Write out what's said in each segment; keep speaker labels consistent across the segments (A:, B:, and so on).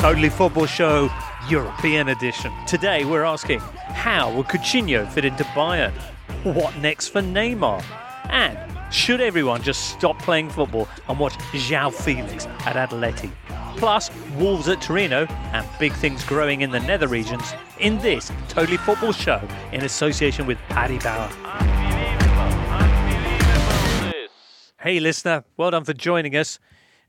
A: Totally Football Show European Edition. Today we're asking how will Coutinho fit into Bayern? What next for Neymar? And should everyone just stop playing football and watch João Felix at Atleti? Plus, Wolves at Torino and big things growing in the nether regions in this Totally Football Show in association with Paddy Power. Hey, listener, well done for joining us.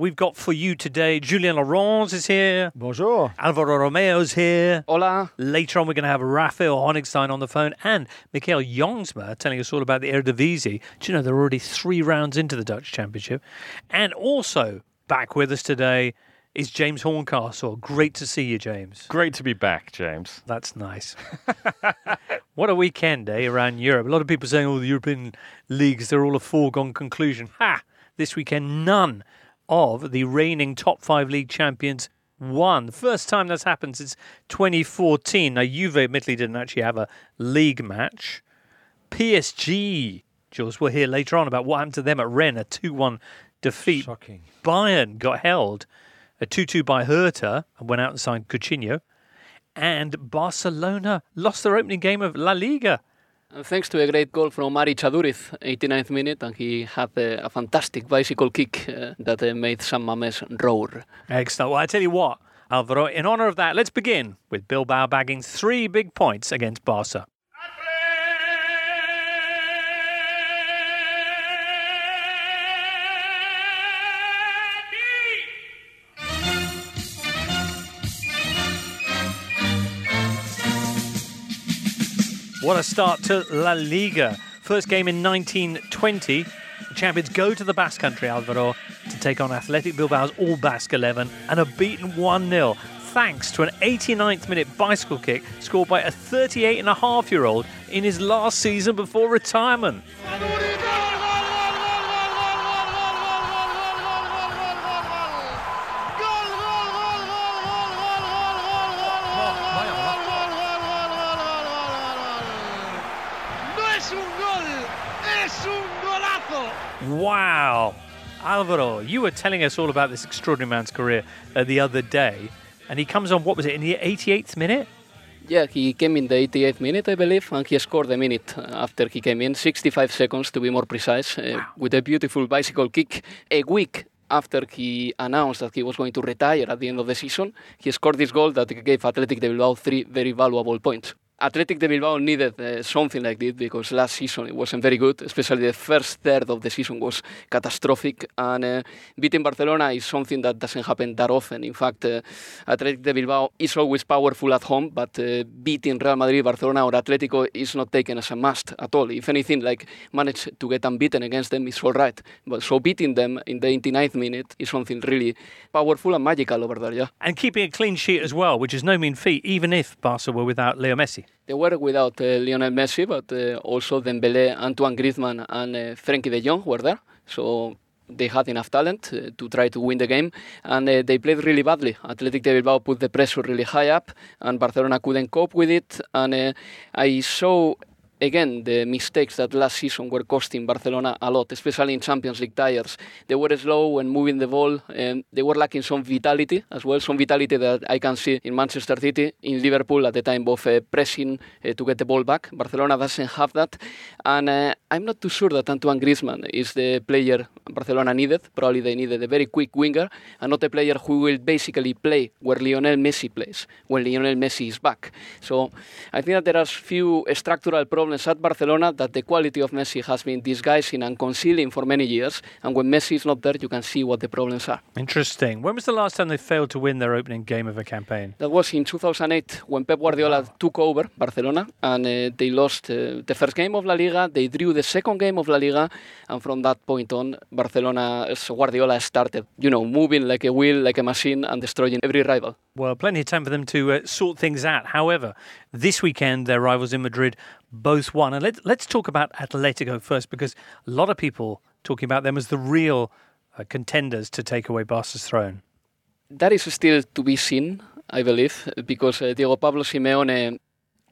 A: We've got for you today Julien Laurens is here.
B: Bonjour.
A: Alvaro Romeo's here.
C: Hola.
A: Later on, we're going to have Raphael Honigstein on the phone and Michiel Jongsma telling us all about the Eredivisie. Do you know they're already three rounds into the Dutch Championship? And also back with us today is James Horncastle. Great to see you, James.
D: Great to be back, James.
A: That's nice. what a weekend, eh, around Europe. A lot of people saying, oh, the European leagues, they're all a foregone conclusion. Ha! This weekend, none of the reigning top five league champions won. First time that's happened since 2014. Now, Juve admittedly didn't actually have a league match. PSG, Jules, we'll hear later on about what happened to them at Rennes, a 2 1 defeat.
B: Shocking.
A: Bayern got held a 2 2 by Hertha and went out and signed Coutinho. And Barcelona lost their opening game of La Liga.
C: And thanks to a great goal from Aritz Aduriz, 89th minute, and he had uh, a fantastic bicycle kick uh, that uh, made San Mames roar.
A: Excellent. Well, I tell you what, Alvaro, in honour of that, let's begin with Bilbao bagging three big points against Barca. What a start to La Liga. First game in 1920. The champions go to the Basque Country, Alvaro, to take on Athletic Bilbao's All Basque 11 and are beaten 1 0 thanks to an 89th minute bicycle kick scored by a 38 and a half year old in his last season before retirement. Wow. Alvaro, you were telling us all about this extraordinary man's career uh, the other day, and he comes on, what was it, in the 88th minute?
C: Yeah, he came in the 88th minute, I believe, and he scored a minute after he came in, 65 seconds to be more precise, uh, with a beautiful bicycle kick. A week after he announced that he was going to retire at the end of the season, he scored this goal that gave Athletic de Bilbao three very valuable points. Athletic de Bilbao needed uh, something like this because last season it wasn't very good, especially the first third of the season was catastrophic. And uh, beating Barcelona is something that doesn't happen that often. In fact, uh, Athletic de Bilbao is always powerful at home, but uh, beating Real Madrid, Barcelona, or Atletico is not taken as a must at all. If anything, like manage to get unbeaten against them is all right. But so beating them in the 89th minute is something really powerful and magical over there, yeah.
A: And keeping a clean sheet as well, which is no mean feat, even if Barca were without Leo Messi.
C: They were without uh, Lionel Messi, but uh, also Dembele, Antoine Griezmann, and uh, Frenkie de Jong were there. So they had enough talent uh, to try to win the game, and uh, they played really badly. Athletic de Bilbao put the pressure really high up, and Barcelona couldn't cope with it. And uh, I saw again the mistakes that last season were costing Barcelona a lot, especially in Champions League tires. They were slow when moving the ball, and they were lacking some vitality as well, some vitality that I can see in Manchester City, in Liverpool at the time of uh, pressing uh, to get the ball back. Barcelona doesn't have that, and uh, I'm not too sure that Antoine Griezmann is the player Barcelona needed. Probably they needed a very quick winger and not a player who will basically play where Lionel Messi plays when Lionel Messi is back. So I think that there are few structural problems at Barcelona that the quality of Messi has been disguising and concealing for many years. And when Messi is not there, you can see what the problems are.
A: Interesting. When was the last time they failed to win their opening game of a campaign?
C: That was in 2008 when Pep Guardiola took over Barcelona and uh, they lost uh, the first game of La Liga, they drew the second game of La Liga, and from that point on, Barcelona, so Guardiola started, you know, moving like a wheel, like a machine, and destroying every rival.
A: Well, plenty of time for them to uh, sort things out. However, this weekend, their rivals in Madrid both won. And let, let's talk about Atletico first, because a lot of people talking about them as the real uh, contenders to take away Barca's throne.
C: That is still to be seen, I believe, because uh, Diego Pablo Simeone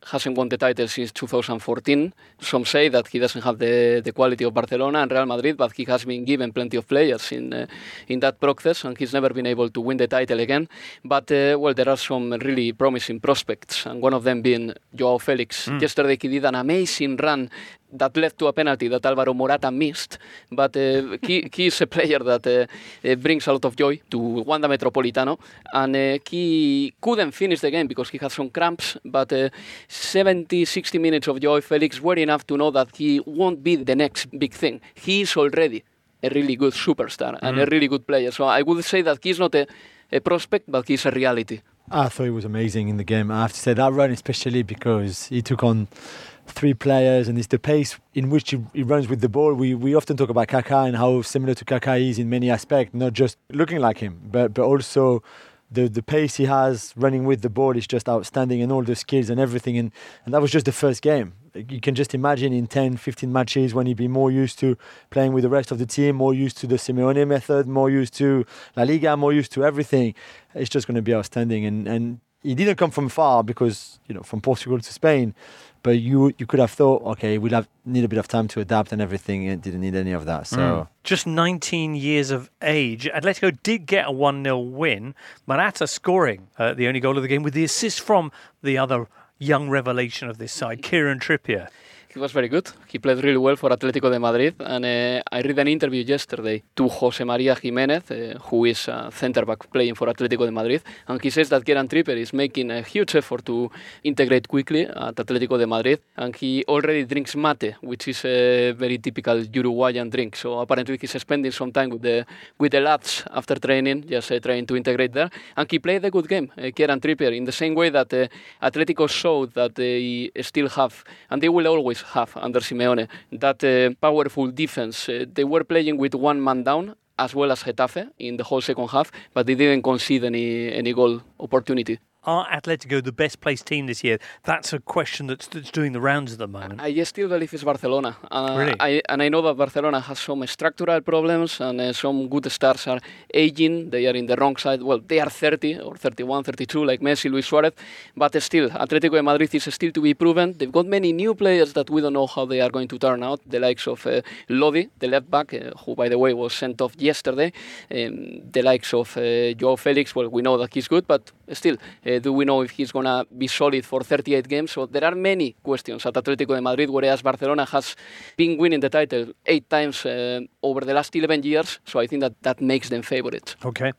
C: hasn't won the title since 2014. Some say that he doesn't have the, the quality of Barcelona and Real Madrid, but he has been given plenty of players in uh, in that process, and he's never been able to win the title again. But uh, well, there are some really promising prospects, and one of them being Joao Felix.
A: Mm.
C: Yesterday he did an amazing run that led to a penalty that Alvaro Morata missed. But uh, he, he is a player that uh, uh, brings a lot of joy to Wanda Metropolitano. And uh, he couldn't finish the game because he had some cramps. But uh, 70, 60 minutes of Joao Felix were enough to know that he won't be the next big thing. He is already a really good superstar and a really good player. So I would say that he's not a, a prospect, but he's a reality.
B: I thought he was amazing in the game. I have to say that run, especially because he took on three players and it's the pace in which he, he runs with the ball. We we often talk about Kaká and how similar to Kaká he is in many aspects, not just looking like him, but but also the the pace he has running with the ball is just outstanding and all the skills and everything. And and that was just the first game. You can just imagine in 10, 15 matches when he'd be more used to playing with the rest of the team, more used to the Simeone method, more used to La Liga, more used to everything. It's just going to be outstanding. And and he didn't come from far because you know from Portugal to Spain, but you you could have thought okay we'll have need a bit of time to adapt and everything. It didn't need any of that. So
A: Mm. Just 19 years of age. Atletico did get a 1 0 win. Morata scoring uh, the only goal of the game with the assist from the other young revelation of this side, Kieran Trippier.
C: He was very good. He played really well for Atlético de Madrid. And uh, I read an interview yesterday to Jose Maria Gimenez, uh, who is a centre back playing for Atlético de Madrid. And he says that Kieran Trippier is making a huge effort to integrate quickly at Atlético de Madrid. And he already drinks mate, which is a very typical Uruguayan drink. So apparently he's spending some time with the with the lads after training, just uh, trying to integrate there. And he played a good game, uh, Kieran Trippier, in the same way that uh, Atletico showed that they still have, and they will always have under Simeone, that uh, powerful defense. Uh, they were playing with one man down as well as Getafe in the whole second half, but they didn't concede any any goal opportunity.
A: Are Atletico the best placed team this year? That's a question that's, that's doing the rounds at the moment.
C: I still believe it's Barcelona. Uh,
A: Really?
C: I, and I know that Barcelona has some structural problems and uh, some good stars are aging. They are in the wrong side. Well, they are 30 or 31, 32, like Messi, Luis Suarez. But still, Atletico de Madrid is still to be proven. They've got many new players that we don't know how they are going to turn out. The likes of uh, Lodi, the left back, uh, who, by the way, was sent off yesterday. Um, the likes of uh, Joao Felix, well, we know that he's good, but still, uh, do we know if he's going to be solid for 38 games? So there are many questions at Atletico de Madrid, whereas Barcelona has been winning the title eight times uh, over the last 11 years. So I think that that makes them favorites.
A: Okay.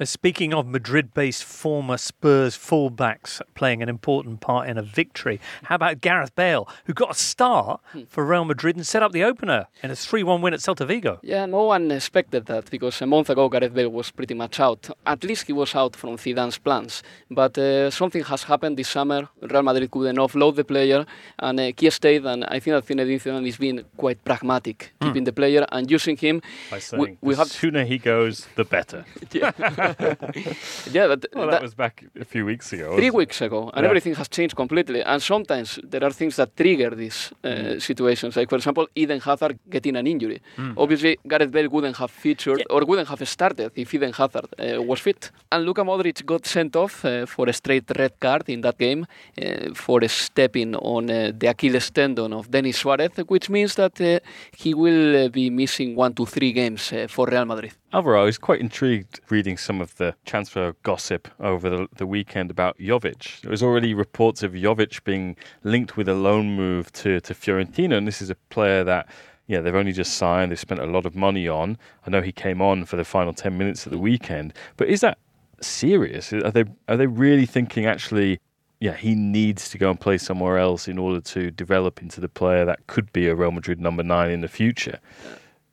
A: Uh, speaking of Madrid based former Spurs fullbacks playing an important part in a victory, how about Gareth Bale, who got a start for Real Madrid and set up the opener in a 3 1 win at Celta Vigo?
C: Yeah, no one expected that because a month ago Gareth Bale was pretty much out. At least he was out from Zidane's plans. But uh, something has happened this summer. Real Madrid couldn't offload the player, and uh, he stayed. And I think that Zinedine Zidane is being quite pragmatic, keeping the player and using him.
D: By saying
C: We, we
D: the
C: have
D: sooner he goes, the better.
C: yeah, yeah, but
D: Well, that, was back a few weeks ago.
C: three
D: wasn't it?
C: weeks ago, and
D: Yeah.
C: everything has changed completely. And sometimes there are things that trigger these uh,
D: Mm.
C: situations, like for example, Eden Hazard getting an injury. Obviously, Gareth Bale wouldn't have featured or wouldn't have started if Eden Hazard uh, was fit. And Luka Modric got sent off uh, for a straight red card in that game uh, for stepping on uh, the Achilles tendon of Denis Suarez, which means that uh, he will uh, be missing one to three games uh, for Real Madrid.
D: Alvaro, I was quite intrigued reading some of the transfer gossip over the, the weekend about Jovic. There was already reports of Jovic being linked with a loan move to, to Fiorentina, and this is a player that, yeah, they've only just signed, they've spent a lot of money on. I know he came on for the final 10 minutes of the weekend, but is that serious? Are they, are they really thinking actually, yeah, he needs to go and play somewhere else in order to develop into the player that could be a Real Madrid number nine in the future?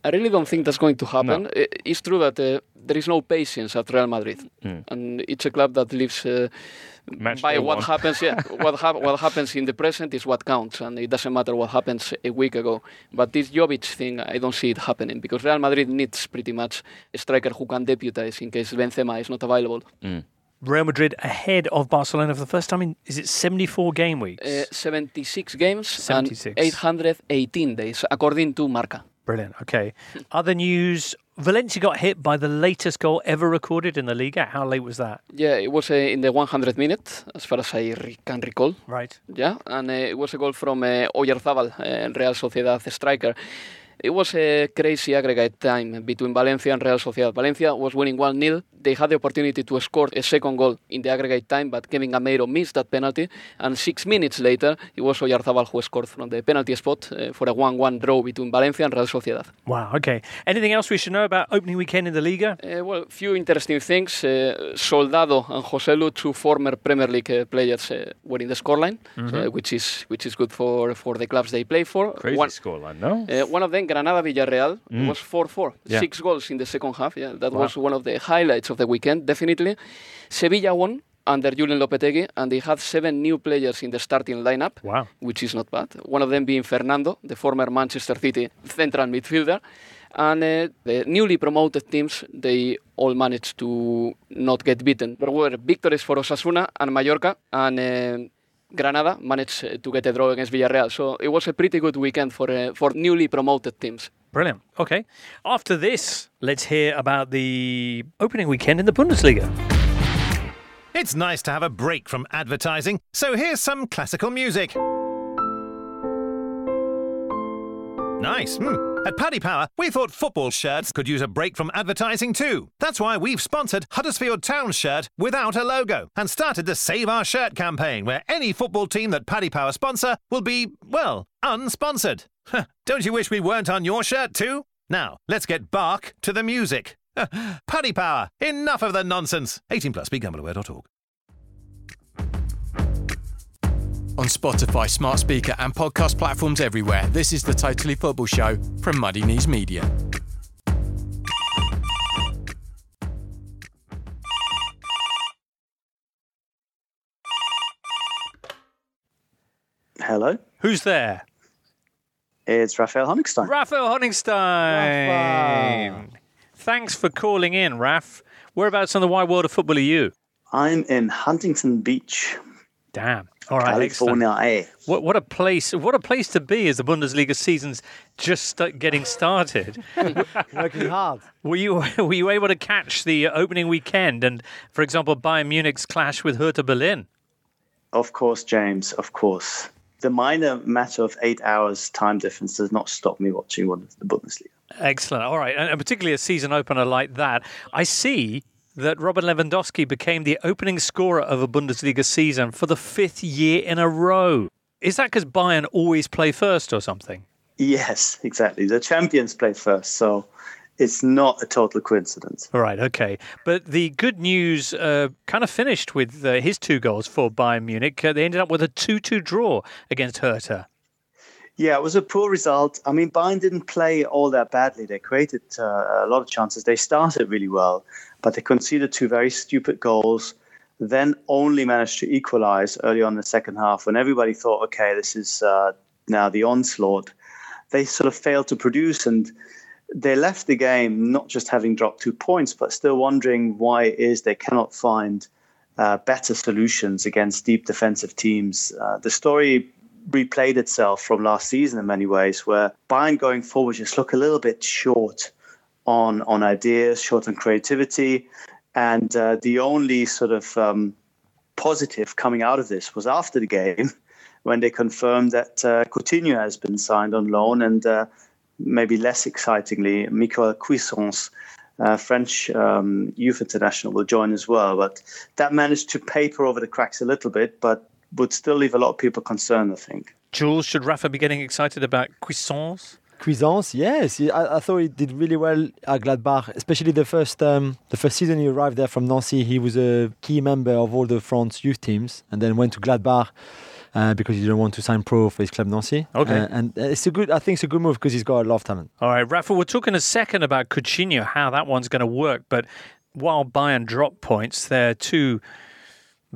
C: I really don't think that's going to happen. I- It's true that uh, there is no patience at Real Madrid,
D: Mm.
C: and it's a club that lives uh, by what
D: one.
C: happens. Yeah, what, hap- what happens in the present is what counts, and it doesn't matter what happens a week ago. But this Jovic thing, I don't see it happening because Real Madrid needs pretty much a striker who can deputize in case Benzema is not available.
A: Real Madrid ahead of Barcelona for the first time in, is it 74 game weeks?
C: Uh, 76 games
A: 76.
C: and 818 days, according to Marca.
A: Brilliant. Okay. Other news Valencia got hit by the latest goal ever recorded in the Liga. How late was that?
C: Yeah, it was uh, in the 100th minute, as far as I re- can recall.
A: Right.
C: Yeah, and uh, it was a goal from uh, Oyarzabal, uh, Real Sociedad striker. It was a crazy aggregate time between Valencia and Real Sociedad. Valencia was winning 1 0. They had the opportunity to score a second goal in the aggregate time, but Kevin Gameiro missed that penalty. And six minutes later, it was Oyarzabal who scored from the penalty spot uh, for a 1 1 draw between Valencia and Real Sociedad.
A: Wow. Okay. Anything else we should know about opening weekend in the Liga?
C: Uh, well, a few interesting things. Uh, Soldado and Joselu, two former Premier League uh, players, uh, were in the scoreline, uh, which is which is good for, for the clubs they play for.
D: Crazy
C: One,
D: scoreline, no?
C: uh, one of them, Granada Villarreal, was 4 4.
D: Yeah.
C: Six goals in the second half. Yeah, that was one of the highlights of the weekend, definitely. Sevilla won under Julian Lopetegui, and they had seven new players in the starting lineup,
A: Wow.
C: which is not bad. One of them being Fernando, the former Manchester City central midfielder. And uh, the newly promoted teams, they all managed to not get beaten. There were victories for Osasuna and Mallorca, and uh, Granada managed to get a draw against Villarreal. So it was a pretty good weekend for uh, for newly promoted teams.
A: Brilliant. Okay. After this, let's hear about the opening weekend in the Bundesliga.
E: It's nice to have a break from advertising, so here's some classical music. Nice. Hmm. At Paddy Power, we thought football shirts could use a break from advertising too. That's why we've sponsored Huddersfield Town shirt without a logo and started the Save Our Shirt campaign, where any football team that Paddy Power sponsor will be, well, unsponsored. Don't you wish we weren't on your shirt too? Now, let's get Bark to the music. Paddy Power, enough of the nonsense. 18 plus, begambleaware.org.
F: on Spotify, smart speaker, and podcast platforms everywhere. This is the Totally Football Show from Muddy Knees Media.
G: Hello,
A: Who's there?
G: it's Raphael Honigstein.
A: Raphael Honigstein. Thanks for calling in, Raf. Whereabouts in the wide world of football are you?
G: I'm in Huntington Beach,
A: Damn. All right, excellent.
G: California. Eh?
A: What, what a place! What a place to be as the Bundesliga season's just getting started.
B: Working hard.
A: were you were you able to catch the opening weekend and, for example, Bayern Munich's clash with Hertha Berlin?
G: Of course, James, of course. The minor matter of eight hours time difference does not stop me watching one of the Bundesliga.
A: Excellent. All right, and and particularly a season opener like that, I see that Robert Lewandowski became the opening scorer of a Bundesliga season for the fifth year in a row. Is that because Bayern always play first or something?
G: Yes, exactly. The champions play first, so it's not a total coincidence.
A: All right, okay. But the good news uh, kind of finished with uh, his two goals for Bayern Munich. Uh, they ended up with a 2 2 draw against Hertha.
G: Yeah, it was a poor result. I mean, Bayern didn't play all that badly. They created uh, a lot of chances. They started really well, but they conceded two very stupid goals. Then only managed to equalize early on in the second half when everybody thought, okay, this is uh, now the onslaught. They sort of failed to produce and they left the game not just having dropped two points, but still wondering why it is they cannot find uh, better solutions against deep defensive teams. Uh, the story replayed itself from last season in many ways, where Bayern going forward just look a little bit short on on ideas, short on creativity, and uh, the only sort of um, positive coming out of this was after the game when they confirmed that uh, Coutinho has been signed on loan, and uh, maybe less excitingly, Michael Cuisance. Uh, French um, youth international will join as well, but that managed to paper over the cracks a little bit, but would still leave a lot of people concerned, I think.
A: Jules, should Rafa be getting excited about Cuisance?
B: Cuisance, yes, I, I thought he did really well at Gladbach, especially the first um, the first season he arrived there from Nancy. He was a key member of all the France youth teams, and then went to Gladbach uh, because he didn't want to sign pro for his club Nancy.
A: Okay.
B: Uh, and it's a good, I think it's a good move because he's got a lot of talent.
A: All right, Rafa, we'll talk in a second about Coutinho, how that one's going to work. But while Bayern drop points, their two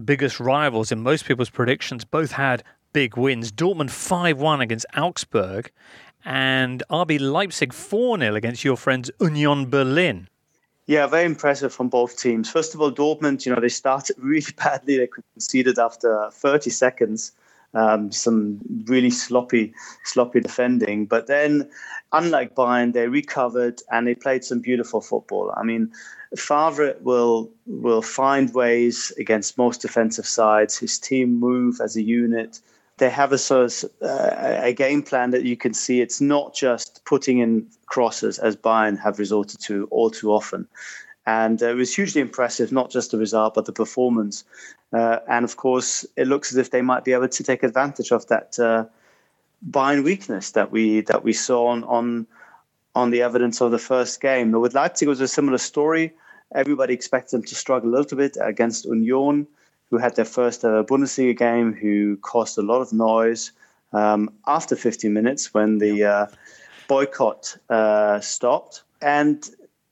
A: biggest rivals in most people's predictions both had big wins. Dortmund 5 1 against Augsburg and RB Leipzig 4 0 against your friends Union Berlin.
G: Yeah, very impressive from both teams. First of all, Dortmund, you know, they started really badly. They conceded after 30 seconds. Um, some really sloppy, sloppy defending. But then unlike Bayern, they recovered and they played some beautiful football. I mean, Favre will will find ways against most defensive sides. His team move as a unit. They have a sort of uh, a game plan that you can see. It's not just putting in crosses as Bayern have resorted to all too often. And uh, it was hugely impressive, not just the result, but the performance. Uh, and of course, it looks as if they might be able to take advantage of that uh, Bayern weakness that we that we saw on on on the evidence of the first game. But with Leipzig, it was a similar story. Everybody expected them to struggle a little bit against Union, who had their first uh, Bundesliga game, who caused a lot of noise. Um, after 15 minutes, when the uh, boycott uh, stopped, and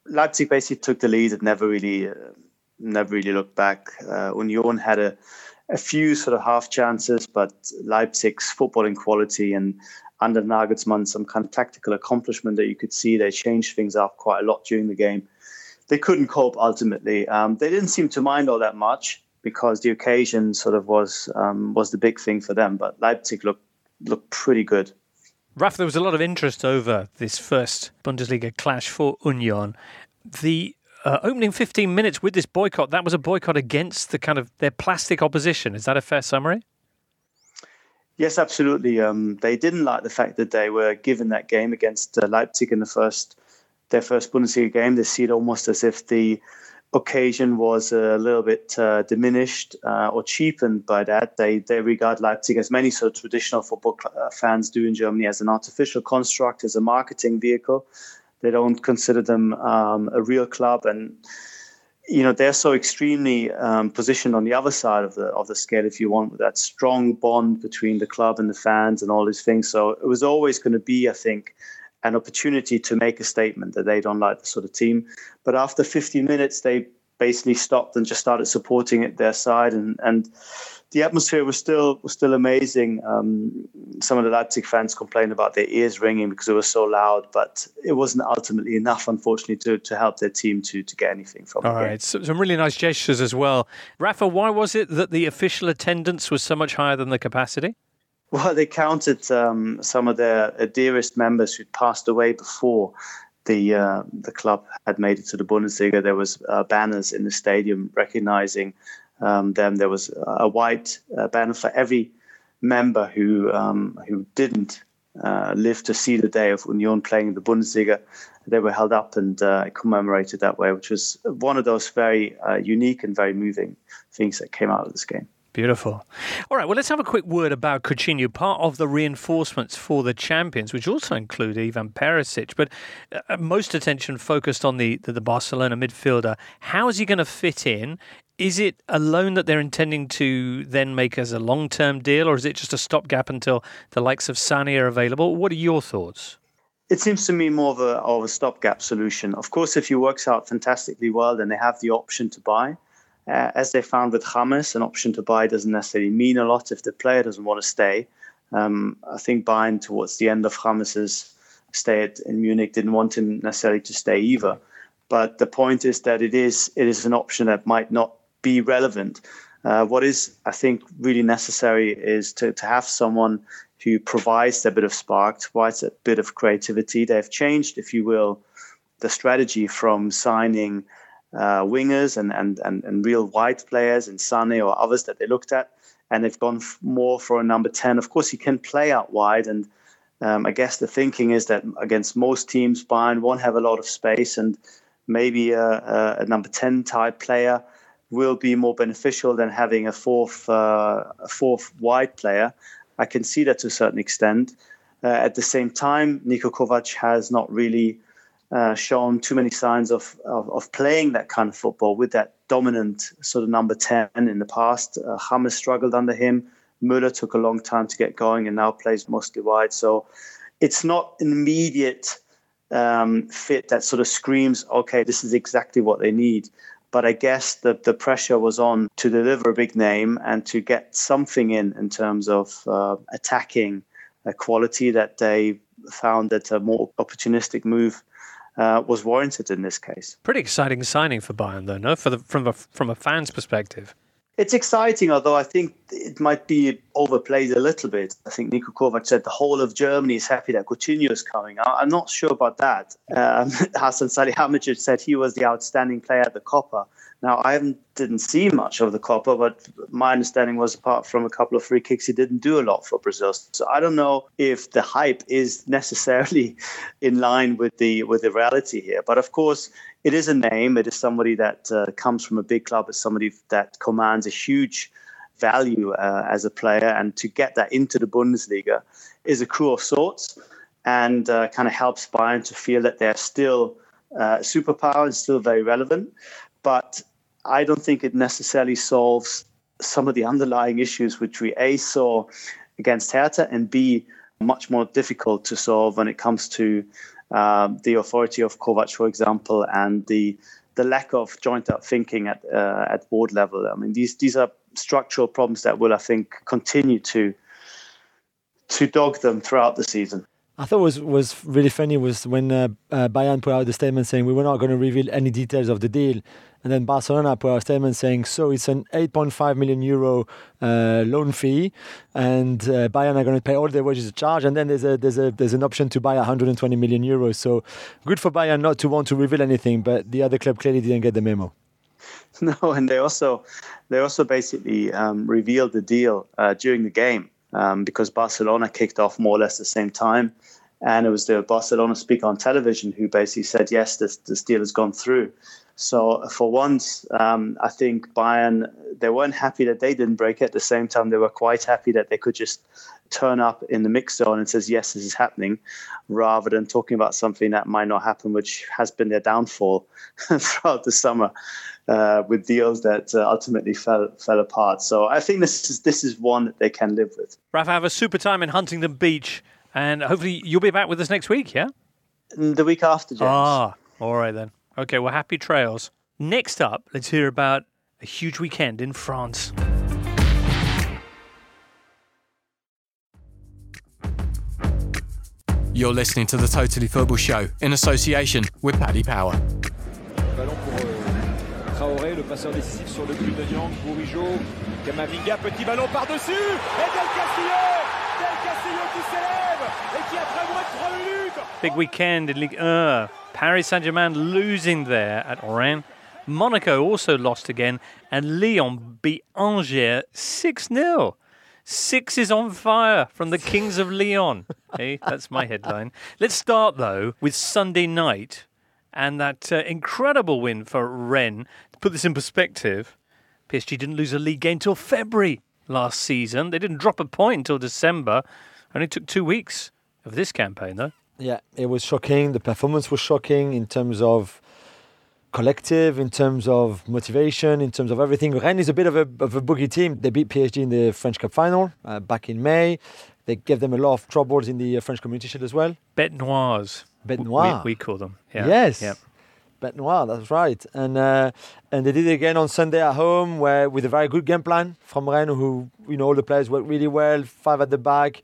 G: Leipzig basically took the lead and never really, uh, never really looked back. Uh, Union had a a few sort of half chances, but Leipzig's footballing quality and under Nagelsmann, some kind of tactical accomplishment that you could see. They changed things up quite a lot during the game. They couldn't cope ultimately. Um, they didn't seem to mind all that much because the occasion sort of was um, was the big thing for them. But Leipzig looked looked pretty good.
A: Raf, there was a lot of interest over this first Bundesliga clash for Union. The uh, opening 15 minutes with this boycott, that was a boycott against the kind of their plastic opposition. Is that a fair summary?
G: Yes, absolutely. Um, they didn't like the fact that they were given that game against uh, Leipzig in the first their first Bundesliga game. They see it almost as if the occasion was a little bit uh, diminished uh, or cheapened by that. They they regard Leipzig, as many of traditional football uh, fans do in Germany, as an artificial construct, as a marketing vehicle. They don't consider them um, a real club, and you know they're so extremely um, positioned on the other side of the of the scale, if you want, with that strong bond between the club and the fans and all these things. So it was always going to be, I think, an opportunity to make a statement that they don't like the sort of team. But after 15 minutes, they basically stopped and just started supporting it their side, and and the atmosphere was still was still amazing. Um, some of the Leipzig fans complained about their ears ringing because it was so loud, but it wasn't ultimately enough, unfortunately, to, to help their team to to get anything from
A: All
G: it.
A: right, so, some really nice gestures as well. Rafa, why was it that the official attendance was so much higher than the capacity?
G: Well, they counted um, some of their dearest members who'd passed away before the uh, the club had made it to the Bundesliga. There was uh, banners in the stadium recognizing um, them. There was a white uh, banner for every member who um, who didn't uh, live to see the day of Union playing in the Bundesliga. They were held up and uh, commemorated that way, which was one of those very uh, unique and very moving things that came out of this game.
A: Beautiful. All right, well, let's have a quick word about Coutinho, part of the reinforcements for the champions, which also include Ivan Perisic. But uh, most attention focused on the, the, the Barcelona midfielder. How is he going to fit in? Is it a loan that they're intending to then make as a long term deal, or is it just a stopgap until the likes of Sané are available? What are your thoughts?
G: It seems to me more of a, of a stopgap solution. Of course, if he works out fantastically well, then they have the option to buy. Uh, as they found with James, an option to buy doesn't necessarily mean a lot if the player doesn't want to stay. Um, I think buying towards the end of James's stay at, in Munich didn't want him necessarily to stay either. But the point is that it is it is an option that might not be relevant. Uh, what is, I think, really necessary is to, to have someone who provides a bit of spark, provides a bit of creativity. They've changed, if you will, the strategy from signing uh, wingers and, and, and, and real wide players and Sané or others that they looked at, and they've gone f- more for a number 10. Of course, he can play out wide, and um, I guess the thinking is that against most teams, Bayern won't have a lot of space, and maybe a, a, a number 10 type player will be more beneficial than having a fourth, uh, a fourth wide player. I can see that to a certain extent. Uh, at the same time, Niko Kovac has not really uh, shown too many signs of, of, of, playing that kind of football with that dominant sort of number 10 in the past. Uh, James struggled under him. Müller took a long time to get going and now plays mostly wide. So it's not an immediate um, fit that sort of screams, okay, this is exactly what they need. But I guess the, the pressure was on to deliver a big name and to get something in in terms of uh, attacking a quality that they found that a more opportunistic move uh, was warranted in this case.
A: Pretty exciting signing for Bayern, though, no? For the, from a, from a fan's perspective.
G: It's exciting, although I think it might be overplayed a little bit. I think Niko Kovac said the whole of Germany is happy that Coutinho is coming. I- am not sure about that. Um, Hasan Salihamidzic said he was the outstanding player at the Copa. Now, I didn't see much of the Copa, but my understanding was apart from a couple of free kicks, he didn't do a lot for Brazil. So I don't know if the hype is necessarily in line with the with the reality here. But of course, it is a name. It is somebody that uh, comes from a big club. It's somebody that commands a huge value uh, as a player, and to get that into the Bundesliga is a coup of sorts, and uh, kind of helps Bayern to feel that they're still uh, superpower and still very relevant. But I don't think it necessarily solves some of the underlying issues which we A saw against Hertha and B much more difficult to solve when it comes to um, the authority of Kovac, for example, and the the lack of joint up thinking at uh, at board level. I mean, these these are structural problems that will, I think, continue to to dog them throughout the season.
B: I thought was was really funny was when uh, uh, Bayern put out the statement saying we were not going to reveal any details of the deal, and then Barcelona put out a statement saying so it's an 8.5 million euro uh, loan fee, and uh, Bayern are going to pay all their wages charge, and then there's a there's a there's an option to buy 120 million euros. So good for Bayern not to want to reveal anything, but the other club clearly didn't get the memo.
G: No, and they also they also basically um, revealed the deal uh, during the game um, because Barcelona kicked off more or less at the same time. And it was the Barcelona speaker on television who basically said, yes, this, this deal has gone through. So for once, um, I think Bayern, they weren't happy that they didn't break it. At the same time, they were quite happy that they could just turn up in the mix zone and says, yes, this is happening, rather than talking about something that might not happen, which has been their downfall throughout the summer uh, with deals that uh, ultimately fell fell apart. So I think this is this is one that they can live with.
A: Rafa, have a super time in Huntington Beach, and hopefully you'll be back with us next week. Yeah,
G: the week after, James.
A: Ah, all right then. Okay, well, happy trails. Next up, let's hear about a huge weekend in France.
F: You're listening to the Totally Football Show in association with Paddy Power.
H: Passeur décisif sur le but de Niang, Bourigeaud, Camavinga, petit ballon par-dessus, et Del Castillo Del Castillo qui s'élève et qui après moins de 3 minutes
A: Big weekend in Ligue 1. Paris Saint-Germain losing there at Rennes. Monaco also lost again, and Lyon beat Angers 6-0. Six is on fire from the Kings of Leon. hey, that's my headline. Let's start, though, with Sunday night and that uh, incredible win for Rennes put this in perspective, PSG didn't lose a league game till February last season. They didn't drop a point until December. Only took two weeks of this campaign, though.
B: Yeah, it was shocking. The performance was shocking in terms of collective, in terms of motivation, in terms of everything. Rennes is a bit of a, of a boogie team. They beat PSG in the French Cup final uh, back in May. They gave them a lot of troubles in the uh, French Community Shield as well.
A: Bête Noires.
B: Bête Noire.
A: We, we call them. Yeah.
B: Yes.
A: Yep.
B: Bête Noire, that's right. And uh, and they did it again on Sunday at home, where with a very good game plan from Rennes, who you know all the players worked really well, five at the back.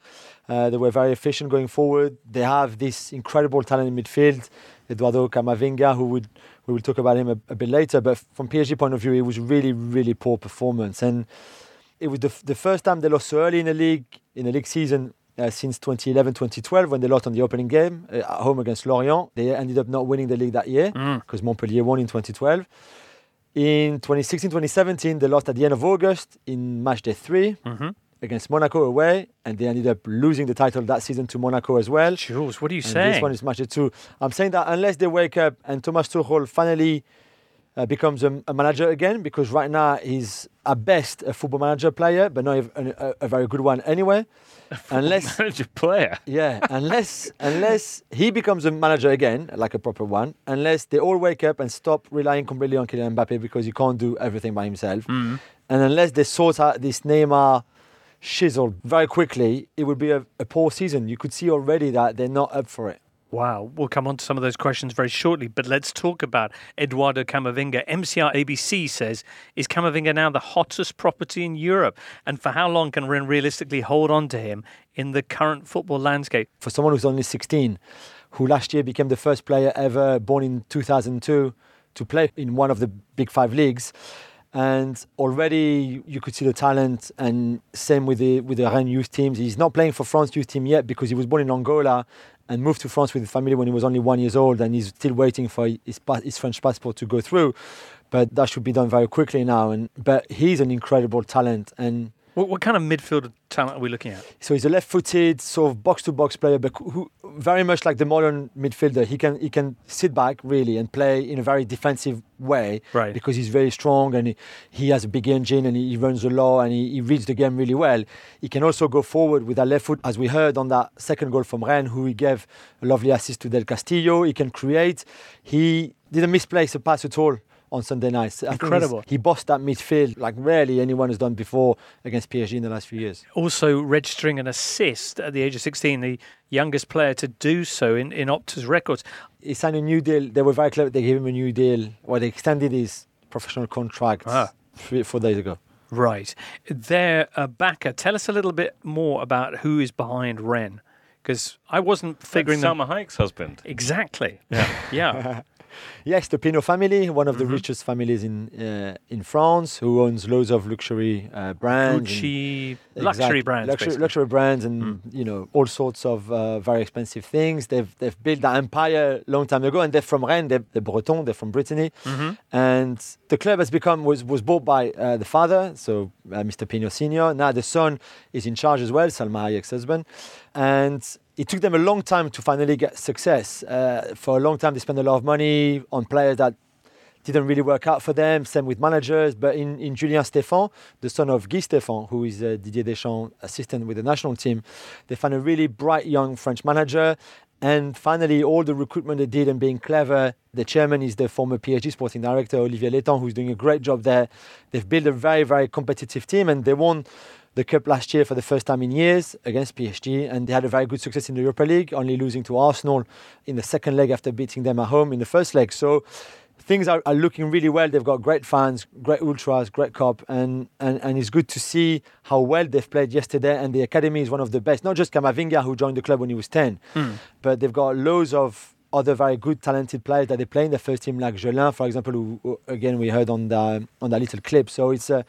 B: Uh, they were very efficient going forward. They have this incredible talent in midfield, Eduardo Camavinga, who would we will talk about him a, a bit later. But from PSG point of view, it was really really poor performance, and it was the, the first time they lost so early in the league in the league season uh, since 2011-2012 when they lost on the opening game uh, at home against Lorient. They ended up not winning the league that year because mm. Montpellier won in 2012. In 2016-2017, they lost at the end of August in match day 3
A: mm-hmm.
B: against Monaco away, and they ended up losing the title that season to Monaco as well.
A: Jules, what are you
B: and
A: saying?
B: This one is match day two. I'm saying that unless they wake up and Thomas Tuchel finally uh, becomes a, a, manager again, because right now he's at best a football manager player, but not a, a, a very good one anyway
D: unless manager player.
B: Yeah, unless unless he becomes a manager again, like a proper one, unless they all wake up and stop relying completely on Kylian Mbappe because he can't do everything by himself,
A: mm.
B: and unless they sort out this Neymar shizzle very quickly, it would be a, a poor season. You could see already that they're not up for it.
A: Wow, we'll come on to some of those questions very shortly, but let's talk about Eduardo Camavinga. MCR ABC says, is Camavinga now the hottest property in Europe? And for how long can Rennes realistically hold on to him in the current football landscape?
B: For someone who's only 16, who last year became the first player ever born in 2002 to play in one of the big five leagues, and already you could see the talent. And same with the with the Rennes youth teams. He's not playing for France youth team yet because he was born in Angola and moved to France with his family when he was only one years old, and he's still waiting for his, his French passport to go through. But that should be done very quickly now. And but he's an incredible talent, and
A: What, what kind of midfield talent are we looking at?
B: so he's a left-footed sort of box-to-box player, but who very much like the modern midfielder. He can he can sit back really and play in a very defensive way
A: Right.
B: because he's very strong and he, he has a big engine and he, he runs a lot and he, he reads the game really well. He can also go forward with that left foot, as we heard on that second goal from Rennes, who he gave a lovely assist to Del Castillo. He can create. He didn't misplace a pass at all on Sunday night. I
A: Incredible.
B: He bossed that midfield like rarely anyone has done before against PSG in the last few years.
A: Also registering an assist at the age of 16, the youngest player to do so in, in Opta's records.
B: he signed a new deal. They were very clever. They gave him a new deal, or they extended his professional contract
A: Ah.
B: three, four days ago.
A: Right. Their uh, backer. Tell us a little bit more about who is behind Rennes. Because I wasn't figuring them.
D: Salma Hayek's husband.
A: Exactly. Yeah. Yeah.
B: Yes, the Pinault family, one of the
A: Mhm.
B: richest families in uh, in France, who owns loads of luxury uh, brands. and-
A: Gucci, luxury
B: Exact-
A: brands.
B: luxury, luxury brands, and
A: Mm.
B: you know all sorts of uh, very expensive things. They've they've built that empire long time ago, and they're from Rennes. They're, they're Breton. They're from Brittany,
A: Mhm.
B: and the club has become was was bought by uh, the father, so uh, Mr. Pinault Senior. Now the son is in charge as well, Salma Hayek's husband, and it took them a long time to finally get success. Uh, for a long time, they spent a lot of money on players that didn't really work out for them. Same with managers. But in, in Julien Stéphan, the son of Guy Stéphan, who is uh, Didier Deschamps' assistant with the national team, they found a really bright young French manager. And finally, all the recruitment they did and being clever, the chairman is the former PSG sporting director, Olivier Létang, who's doing a great job there. They've built a very, very competitive team and they won the cup last year for the first time in years against PSG, and they had a very good success in the Europa League, only losing to Arsenal in the second leg after beating them at home in the first leg. So things are, are looking really well. They've got great fans, great ultras, great cop, and, and, and it's good to see how well they've played yesterday. And the academy is one of the best. Not just Camavinga, who joined the club when he was 10,
A: Hmm.
B: but they've got loads of other very good, talented players that they play in the first team, like Jolin, for example, who, who again we heard on the on that little clip. So it's a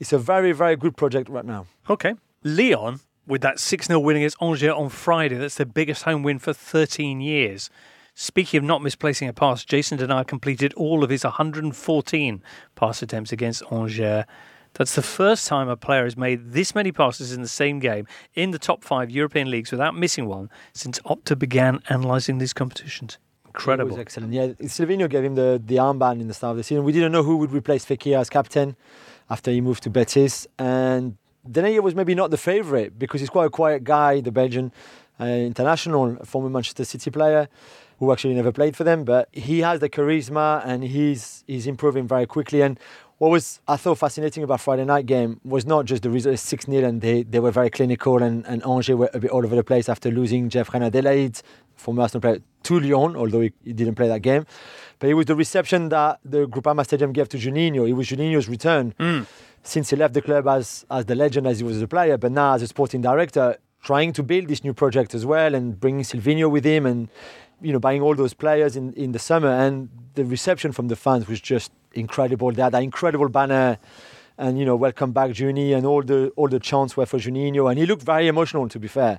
B: it's a very very good project right now.
A: Okay. Lyon, with that 6 0 win against Angers on Friday, that's their biggest home win for 13 years. Speaking of not misplacing a pass, Jason Denayer completed all of his 114 pass attempts against Angers. That's the first time a player has made this many passes in the same game in the top five European leagues without missing one since Opta began analysing these competitions.
B: It
A: Incredible.
B: was excellent. Yeah, Sylvinho gave him the, the armband in the start of the season. We didn't know who would replace Fekir as captain after he moved to Betis. And Denayer was maybe not the favourite because he's quite a quiet guy, the Belgian uh, international, former Manchester City player who actually never played for them. But he has the charisma and he's, he's improving very quickly. And what was I thought fascinating about Friday night game was not just the result 6 0 and they, they were very clinical and, and Angers were a bit all over the place after losing Jeff Adelaide, former Arsenal player, to Lyon, although he, he didn't play that game. But it was the reception that the Groupama Stadium gave to Juninho. It was Juninho's return mm. since he left the club as, as the legend as he was a player, but now as a sporting director, trying to build this new project as well and bringing Sylvinho with him and you know buying all those players in, in the summer and the reception from the fans was just incredible. They had that incredible banner and you know welcome back Juni and all the all the chants were for Juninho and he looked very emotional to be fair.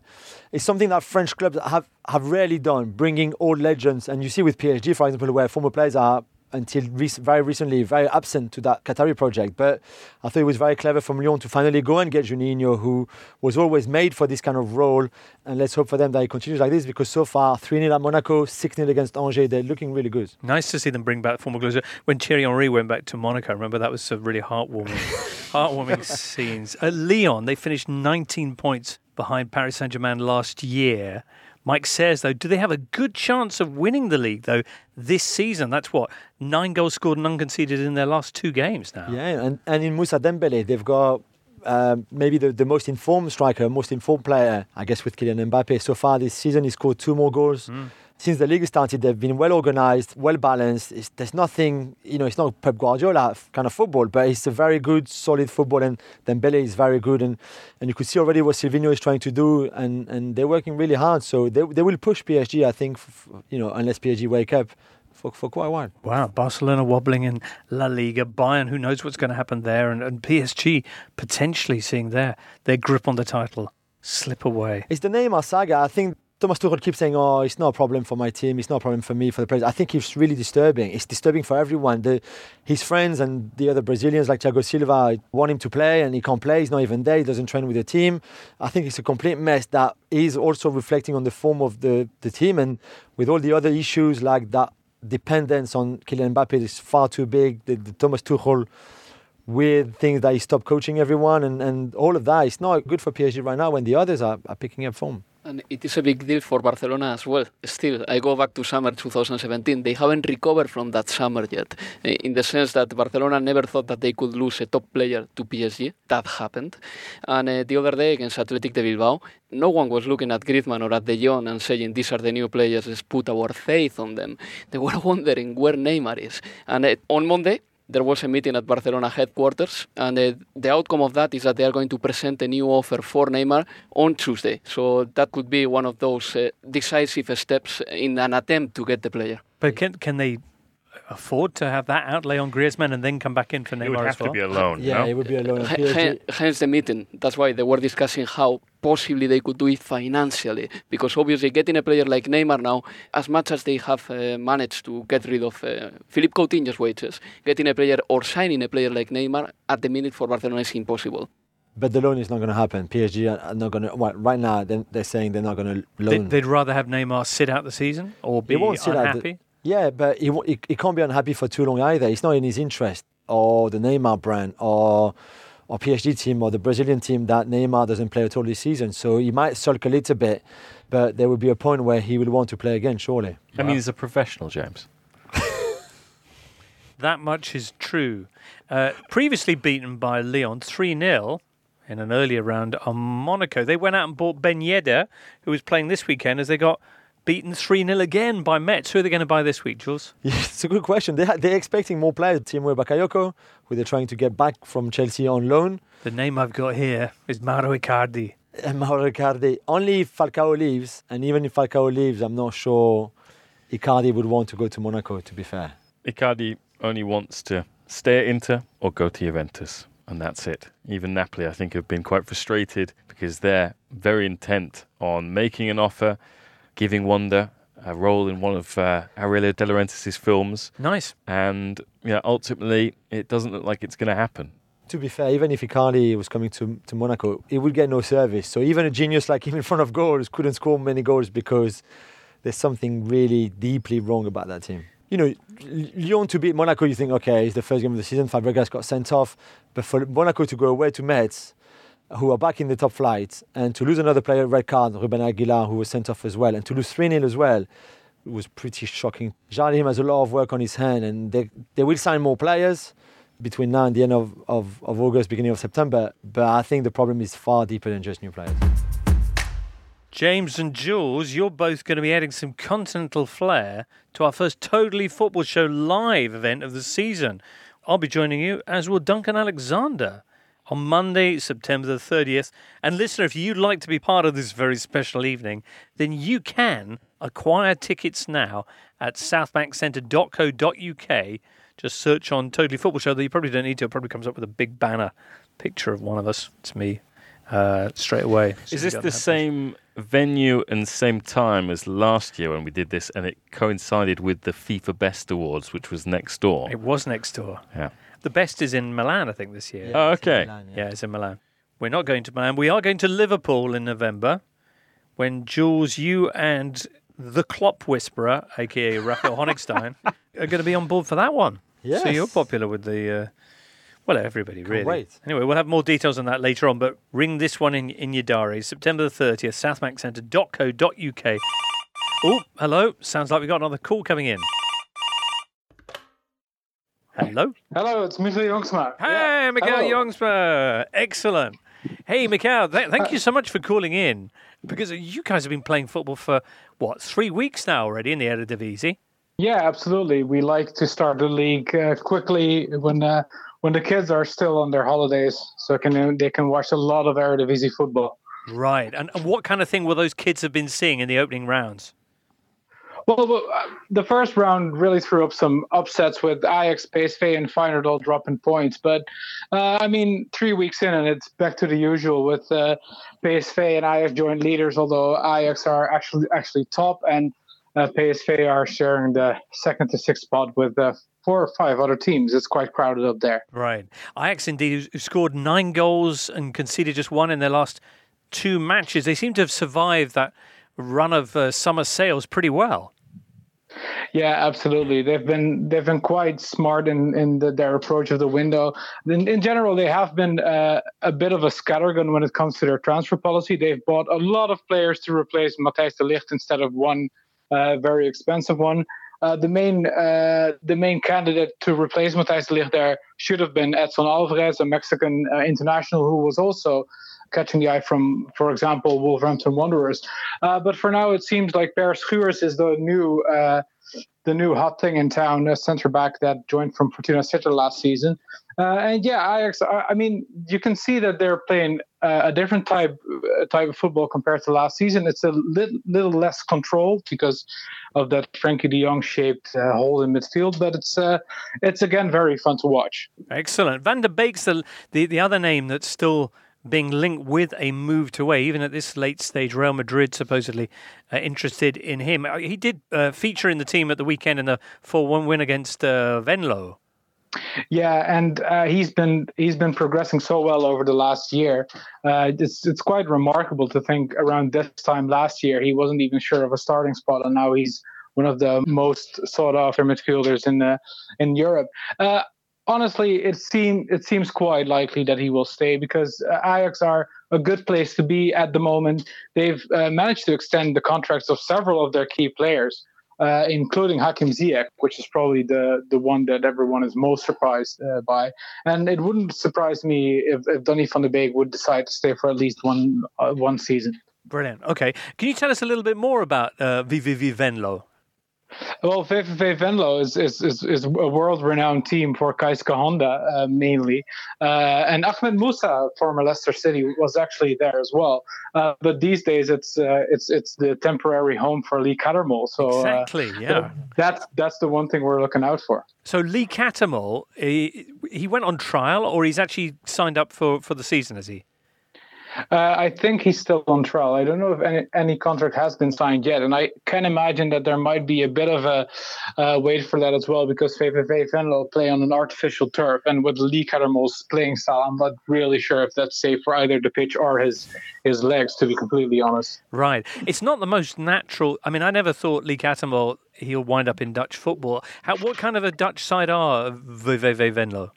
B: It's something that French clubs have have rarely done, bringing old legends and you see with PSG for example where former players are until rec- very recently very absent to that Qatari project. But I thought it was very clever from Lyon to finally go and get Juninho, who was always made for this kind of role. And let's hope for them that he continues like this because so far 3 0 at Monaco, 6 0 against Angers, they're looking really good.
A: Nice to see them bring back former closer. When Thierry Henry went back to Monaco, remember that was some really heartwarming, heartwarming scenes. At Lyon, they finished 19 points behind Paris Saint Germain last year. Mike says, though, do they have a good chance of winning the league, though, this season? That's what, nine goals scored and unconceded in their last two games now.
B: Yeah, and, and in Moussa Dembele, they've got um, maybe the, the most informed striker, most informed player, I guess, with Kylian Mbappe. So far this season, he scored two more goals. Since the league started, they've been well organized, well balanced. It's, there's nothing, you know, it's not Pep Guardiola kind of football, but it's a very good, solid football. And Dembele is very good. And, and you could see already what Sylvinho is trying to do. And, and they're working really hard. So they, they will push PSG, I think, f- you know, unless PSG wake up for for, for quite a while.
A: Wow, Barcelona wobbling in La Liga. Bayern, who knows what's going to happen there, and, and PSG potentially seeing their their grip on the title slip away.
B: It's the Neymar saga. I think Thomas Tuchel keeps saying, "Oh, it's not a problem for my team. It's not a problem for me, for the players." I think it's really disturbing. It's disturbing for everyone. The, his friends and the other Brazilians, like Thiago Silva, want him to play, and he can't play. He's not even there. He doesn't train with the team. I think it's a complete mess that is also reflecting on the form of the, the team, and with all the other issues like that dependence on Kylian Mbappe is far too big. The, the Thomas Tuchel weird things that he stopped coaching everyone, and, and all of that. It's not good for PSG right now when the others are, are picking up form.
C: And it is a big deal for Barcelona as well. Still, I go back to summer 2017. They haven't recovered from that summer yet, eh, in the sense that Barcelona never thought that they could lose a top player to PSG. That happened. And uh, the other day against Athletic de Bilbao, no one was looking at Griezmann or at De Jong and saying, these are the new players, let's put our faith on them. They were wondering where Neymar is. And uh, on Monday, there was a meeting at Barcelona headquarters, and uh, the outcome of that is that they are going to present a new offer for Neymar on Tuesday. So that could be one of those uh, decisive steps in an attempt to get the player.
A: But can can they afford to have that outlay on Griezmann and then come back in for Neymar
D: It would have
A: as well?
D: to be a loan.
B: Yeah,
D: no?
B: it would be a loan.
C: H- hence the meeting. That's why they were discussing how possibly they could do it financially. Because obviously, getting a player like Neymar now, as much as they have uh, managed to get rid of uh, Philippe Coutinho's wages, getting a player or signing a player like Neymar at the minute for Barcelona is impossible.
B: But the loan is not going to happen. PSG are- are not going to. Well, right now, they're, they're saying they're not going to
A: They,
B: loan.
A: they'd rather have Neymar sit out the season or be
B: He won't sit out the-
A: unhappy.
B: Yeah, but he, he, he can't be unhappy for too long either. It's not in his interest, or the Neymar brand, or or PSG team, or the Brazilian team that Neymar doesn't play at all this season. So he might sulk a little bit, but there will be a point where he will want to play again, surely.
D: I mean, he's a professional, James.
A: That much is true. Uh, previously beaten by Lyon 3 0 in an earlier round on Monaco. They went out and bought Ben Yedder, who was playing this weekend, as they got beaten 3 0 again by Metz. Who are they going to buy this week, Jules?
B: Yeah, it's a good question. They ha- they're expecting more players. Timo Bakayoko, who they're trying to get back from Chelsea on loan.
A: The name I've got here is Mauro Icardi.
B: And Mauro Icardi. Only if Falcao leaves, and even if Falcao leaves, I'm not sure Icardi would want to go to Monaco. To be fair.
D: Icardi only wants to stay at Inter or go to Juventus, and that's it. Even Napoli, I think, have been quite frustrated because they're very intent on making an offer, giving Wanda a role in one of uh, Aurelio De Laurentiis' films,
A: Nice.
D: and you know, ultimately, it doesn't look like it's going to happen.
B: To be fair, even if Icardi was coming to, to Monaco, he would get no service. So even a genius like him in front of goals couldn't score many goals because there's something really deeply wrong about that team. You know, L- Lyon to beat Monaco, you think, okay, it's the first game of the season. Fabregas got sent off. But for Monaco to go away to Metz, who are back in the top flight, and to lose another player, red card, Ruben Aguilar, who was sent off as well, and to lose 3 0 as well, was pretty shocking. Jardim has a lot of work on his hand, and they, they will sign more players between now and the end of, of, of August, beginning of September. But I think the problem is far deeper than just new players.
A: James and Jules, you're both going to be adding some continental flair to our first Totally Football Show live event of the season. I'll be joining you, as will Duncan Alexander, on Monday, September the 30th. And listener, if you'd like to be part of this very special evening, then you can acquire tickets now at southbankcentre.co.uk. Just search on Totally Football Show. That you probably don't need to. It probably comes up with a big banner picture of one of us. It's me uh, straight away. So
D: Is this the same venue and same time as last year when we did this, and it coincided with the FIFA Best Awards, which was next door?
A: It was next door.
D: Yeah.
A: The best is in Milan, I think, this year.
D: Oh,
B: it's
D: okay.
B: Milan,
A: Yeah, it's in Milan. We're not going to Milan. We are going to Liverpool in November when Jules, you and the Klopp Whisperer, aka Raphael Honigstein, are going to be on board for that one. Yeah.
B: So
A: you're popular with the, uh, well, everybody really.
B: wait.
A: Anyway, we'll have more details on that later on, but ring this one in, in your diary. September the 30th, southbankcentre.co.uk. Oh, hello. Sounds like we've got another call coming in. Hello.
I: Hello, it's Michiel Jongsma.
A: Hey, Michiel
I: Hello.
A: Jongsma. Excellent. Hey, Michiel, th- thank you so much for calling in because you guys have been playing football for, what, three weeks now already in the Eredivisie?
I: Yeah, absolutely. We like to start the league uh, quickly when uh, when the kids are still on their holidays, so can they can watch a lot of Eredivisie football.
A: Right. And, and what kind of thing will those kids have been seeing in the opening rounds?
I: Well, uh, the first round really threw up some upsets with Ajax, PSV, and Feyenoord all dropping points. But uh, I mean, three weeks in, and it's back to the usual with uh, PSV and Ajax joint leaders. Although Ajax are actually actually top, and uh, PSV are sharing the second to sixth spot with uh, four or five other teams. It's quite crowded up there.
A: Right. Ajax indeed who scored nine goals and conceded just one in their last two matches. They seem to have survived that run of uh, summer sales pretty well.
I: Yeah, absolutely. They've been they've been quite smart in in the, their approach of the window. In, in general, they have been uh, a bit of a scattergun when it comes to their transfer policy. They've bought a lot of players to replace Matthijs de Ligt instead of one uh, very expensive one. Uh, the main uh, the main candidate to replace Matthijs de Ligt there should have been Edson Alvarez, a Mexican uh, international who was also catching the eye from, for example, Wolverhampton Wanderers. Uh, but for now, it seems like Perr Schuurs is the new uh, the new hot thing in town, a centre back that joined from Fortuna Sittard last season. Uh, and yeah, Ajax. I mean, you can see that they're playing uh, a different type uh, type of football compared to last season. It's a little, little less controlled because of that Frenkie De Jong shaped uh, hole in midfield, but it's uh, it's again very fun to watch.
A: Excellent. Van der Beek's the, the the other name that's still being linked with a move to away, even at this late stage. Real Madrid supposedly uh, interested in him. Uh, he did uh, feature in the team at the weekend in the 4 1 win against uh, Venlo.
I: Yeah, and uh, he's been he's been progressing so well over the last year. Uh, it's it's quite remarkable to think around this time last year he wasn't even sure of a starting spot, and now he's one of the most sought after midfielders in the in Europe. Uh, honestly, it seems it seems quite likely that he will stay because uh, Ajax are a good place to be at the moment. They've uh, managed to extend the contracts of several of their key players, uh, including Hakim Ziyech, which is probably the the one that everyone is most surprised uh, by. And it wouldn't surprise me if, if Donny van de Beek would decide to stay for at least one uh, one season.
A: Brilliant. Okay, can you tell us a little bit more about uh, VVV Venlo?
I: Well, VVV Venlo is, is, is, is a world renowned team for Keisuke Honda uh, mainly. Uh, and Ahmed Musa, former Leicester City, was actually there as well. Uh, but these days it's uh, it's it's the temporary home for Lee Cattermole. So
A: uh, exactly, yeah.
I: That's that's the one thing we're looking out for.
A: So Lee Cattermole, he, he went on trial or he's actually signed up for, for the season, is he?
I: Uh, I think he's still on trial. I don't know if any, any contract has been signed yet, and I can imagine that there might be a bit of a uh, wait for that as well because VVV Venlo play on an artificial turf, and with Lee Cattermole's playing style, I'm not really sure if that's safe for either the pitch or his his legs. To be completely honest,
A: right? It's not the most natural. I mean, I never thought Lee Cattermole he'll wind up in Dutch football. How, what kind of a Dutch side are VVV Venlo?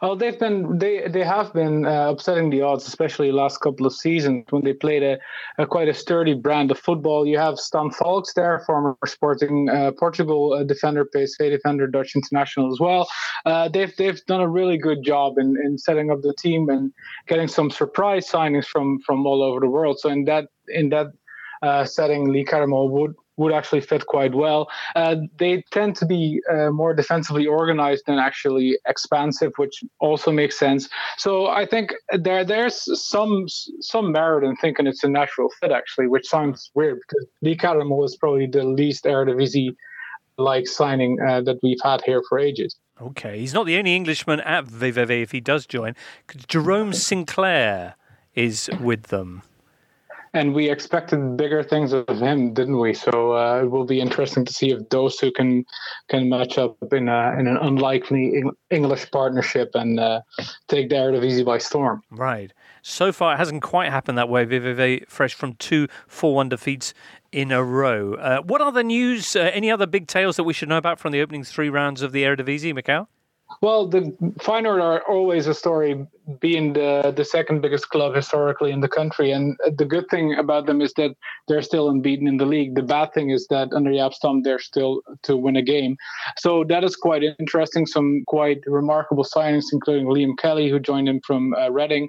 I: Oh, they've been they they have been uh, upsetting the odds, especially last couple of seasons when they played a, a, quite a sturdy brand of football. You have Stan Valckx there, former Sporting uh, Portugal uh, defender, PSV defender, Dutch international as well. Uh, they've they've done a really good job in, in setting up the team and getting some surprise signings from from all over the world. So in that in that uh, setting, Lee Cattermole would would actually fit quite well. Uh, they tend to be uh, more defensively organized than actually expansive, which also makes sense. So I think there there's some some merit in thinking it's a natural fit actually, which sounds weird because Lee Cattermole was probably the least Eredivisie like signing uh, that we've had here for ages.
A: Okay, he's not the only Englishman at VVV if he does join. Jerome Sinclair is with them
I: and we expected bigger things of him, didn't we? So uh, it will be interesting to see if those two can can match up in a, in an unlikely English partnership and uh, take the Eredivisie by storm.
A: Right. So far, it hasn't quite happened that way. VVV fresh from two 4-1 defeats in a row. Uh, what other news? Uh, any other big tales that we should know about from the opening three rounds of the Eredivisie, Mikhail?
I: Well, the Feyenoord are always a story, being the the second biggest club historically in the country. And the good thing about them is that they're still unbeaten in the league. The bad thing is that under Jaap they're still to win a game. So that is quite interesting. Some quite remarkable signings, including Liam Kelly, who joined him from uh, Reading.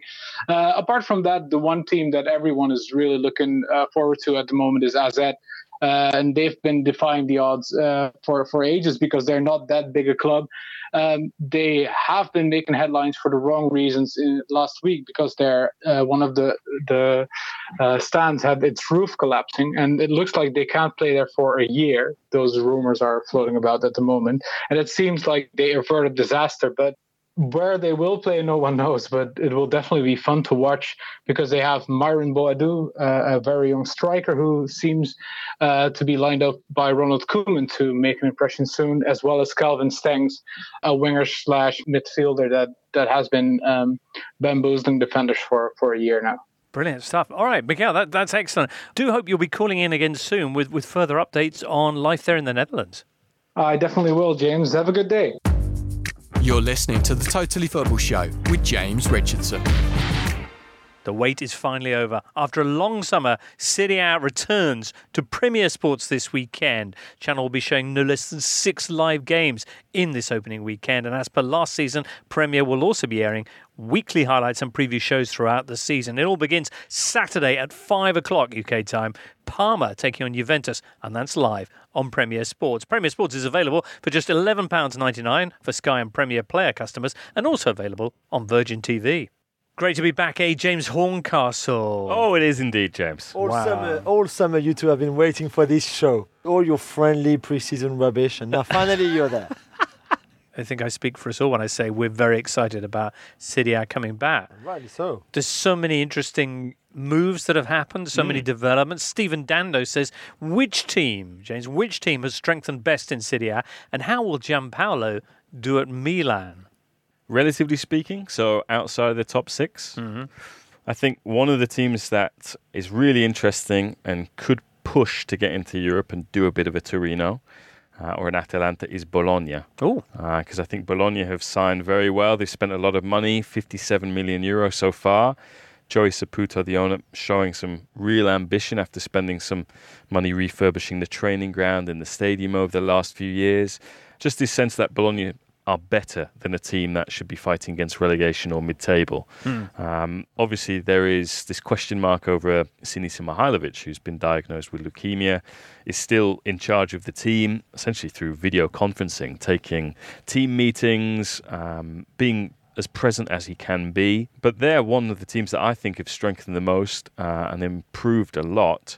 I: Uh, apart from that, the one team that everyone is really looking uh, forward to at the moment is AZ. Uh, and they've been defying the odds uh, for for ages because they're not that big a club. Um, they have been making headlines for the wrong reasons in, last week because they're uh, one of the the uh, stands had its roof collapsing, and it looks like they can't play there for a year. Those rumors are floating about at the moment, and it seems like they averted disaster, but where they will play, no one knows, but it will definitely be fun to watch because they have Myron Boadu, uh, a very young striker who seems uh, to be lined up by Ronald Koeman to make an impression soon, as well as Calvin Stengs, a winger slash midfielder that that has been um, bamboozling defenders for for a year now.
A: Brilliant stuff. All right, Miguel, that, that's excellent. Do hope you'll be calling in again soon with, with further updates on life there in the Netherlands.
I: I definitely will, James. Have a good day.
F: You're listening to the Totally Football Show with James Richardson.
A: The wait is finally over. After a long summer, Serie A returns to Premier Sports this weekend. Channel will be showing no less than six live games in this opening weekend. And as per last season, Premier will also be airing weekly highlights and preview shows throughout the season. It all begins Saturday at 5 o'clock UK time. Parma taking on Juventus, and that's live on Premier Sports. Premier Sports is available for just £11.99 for Sky and Premier Player customers, and also available on Virgin TV. Great to be back, eh, James Horncastle?
D: Oh, it is indeed, James.
B: All
A: Wow.
B: summer, all summer, you two have been waiting for this show. All your friendly pre-season rubbish, and now finally you're there.
A: I think I speak for us all when I say we're very excited about Serie A coming back.
B: Rightly so.
A: There's so many interesting moves that have happened, so many developments. Stephen Dando says, which team, James, which team has strengthened best in Serie A, and how will Giampaolo do at Milan?
D: Relatively speaking, so outside of the top 6 I think one of the teams that is really interesting and could push to get into Europe and do a bit of a Torino uh, or an Atalanta is Bologna.
A: Oh,
D: Because I think Bologna have signed very well. They've spent a lot of money, 57 million euro so far. Joey Saputo, the owner, showing some real ambition after spending some money refurbishing the training ground and the stadium over the last few years. Just this sense that Bologna are better than a team that should be fighting against relegation or mid-table. Um, obviously, there is this question mark over Sinisa Mihajlovic, who's been diagnosed with leukemia, is still in charge of the team, essentially through video conferencing, taking team meetings, um, being as present as he can be. But they're one of the teams that I think have strengthened the most uh, and improved a lot.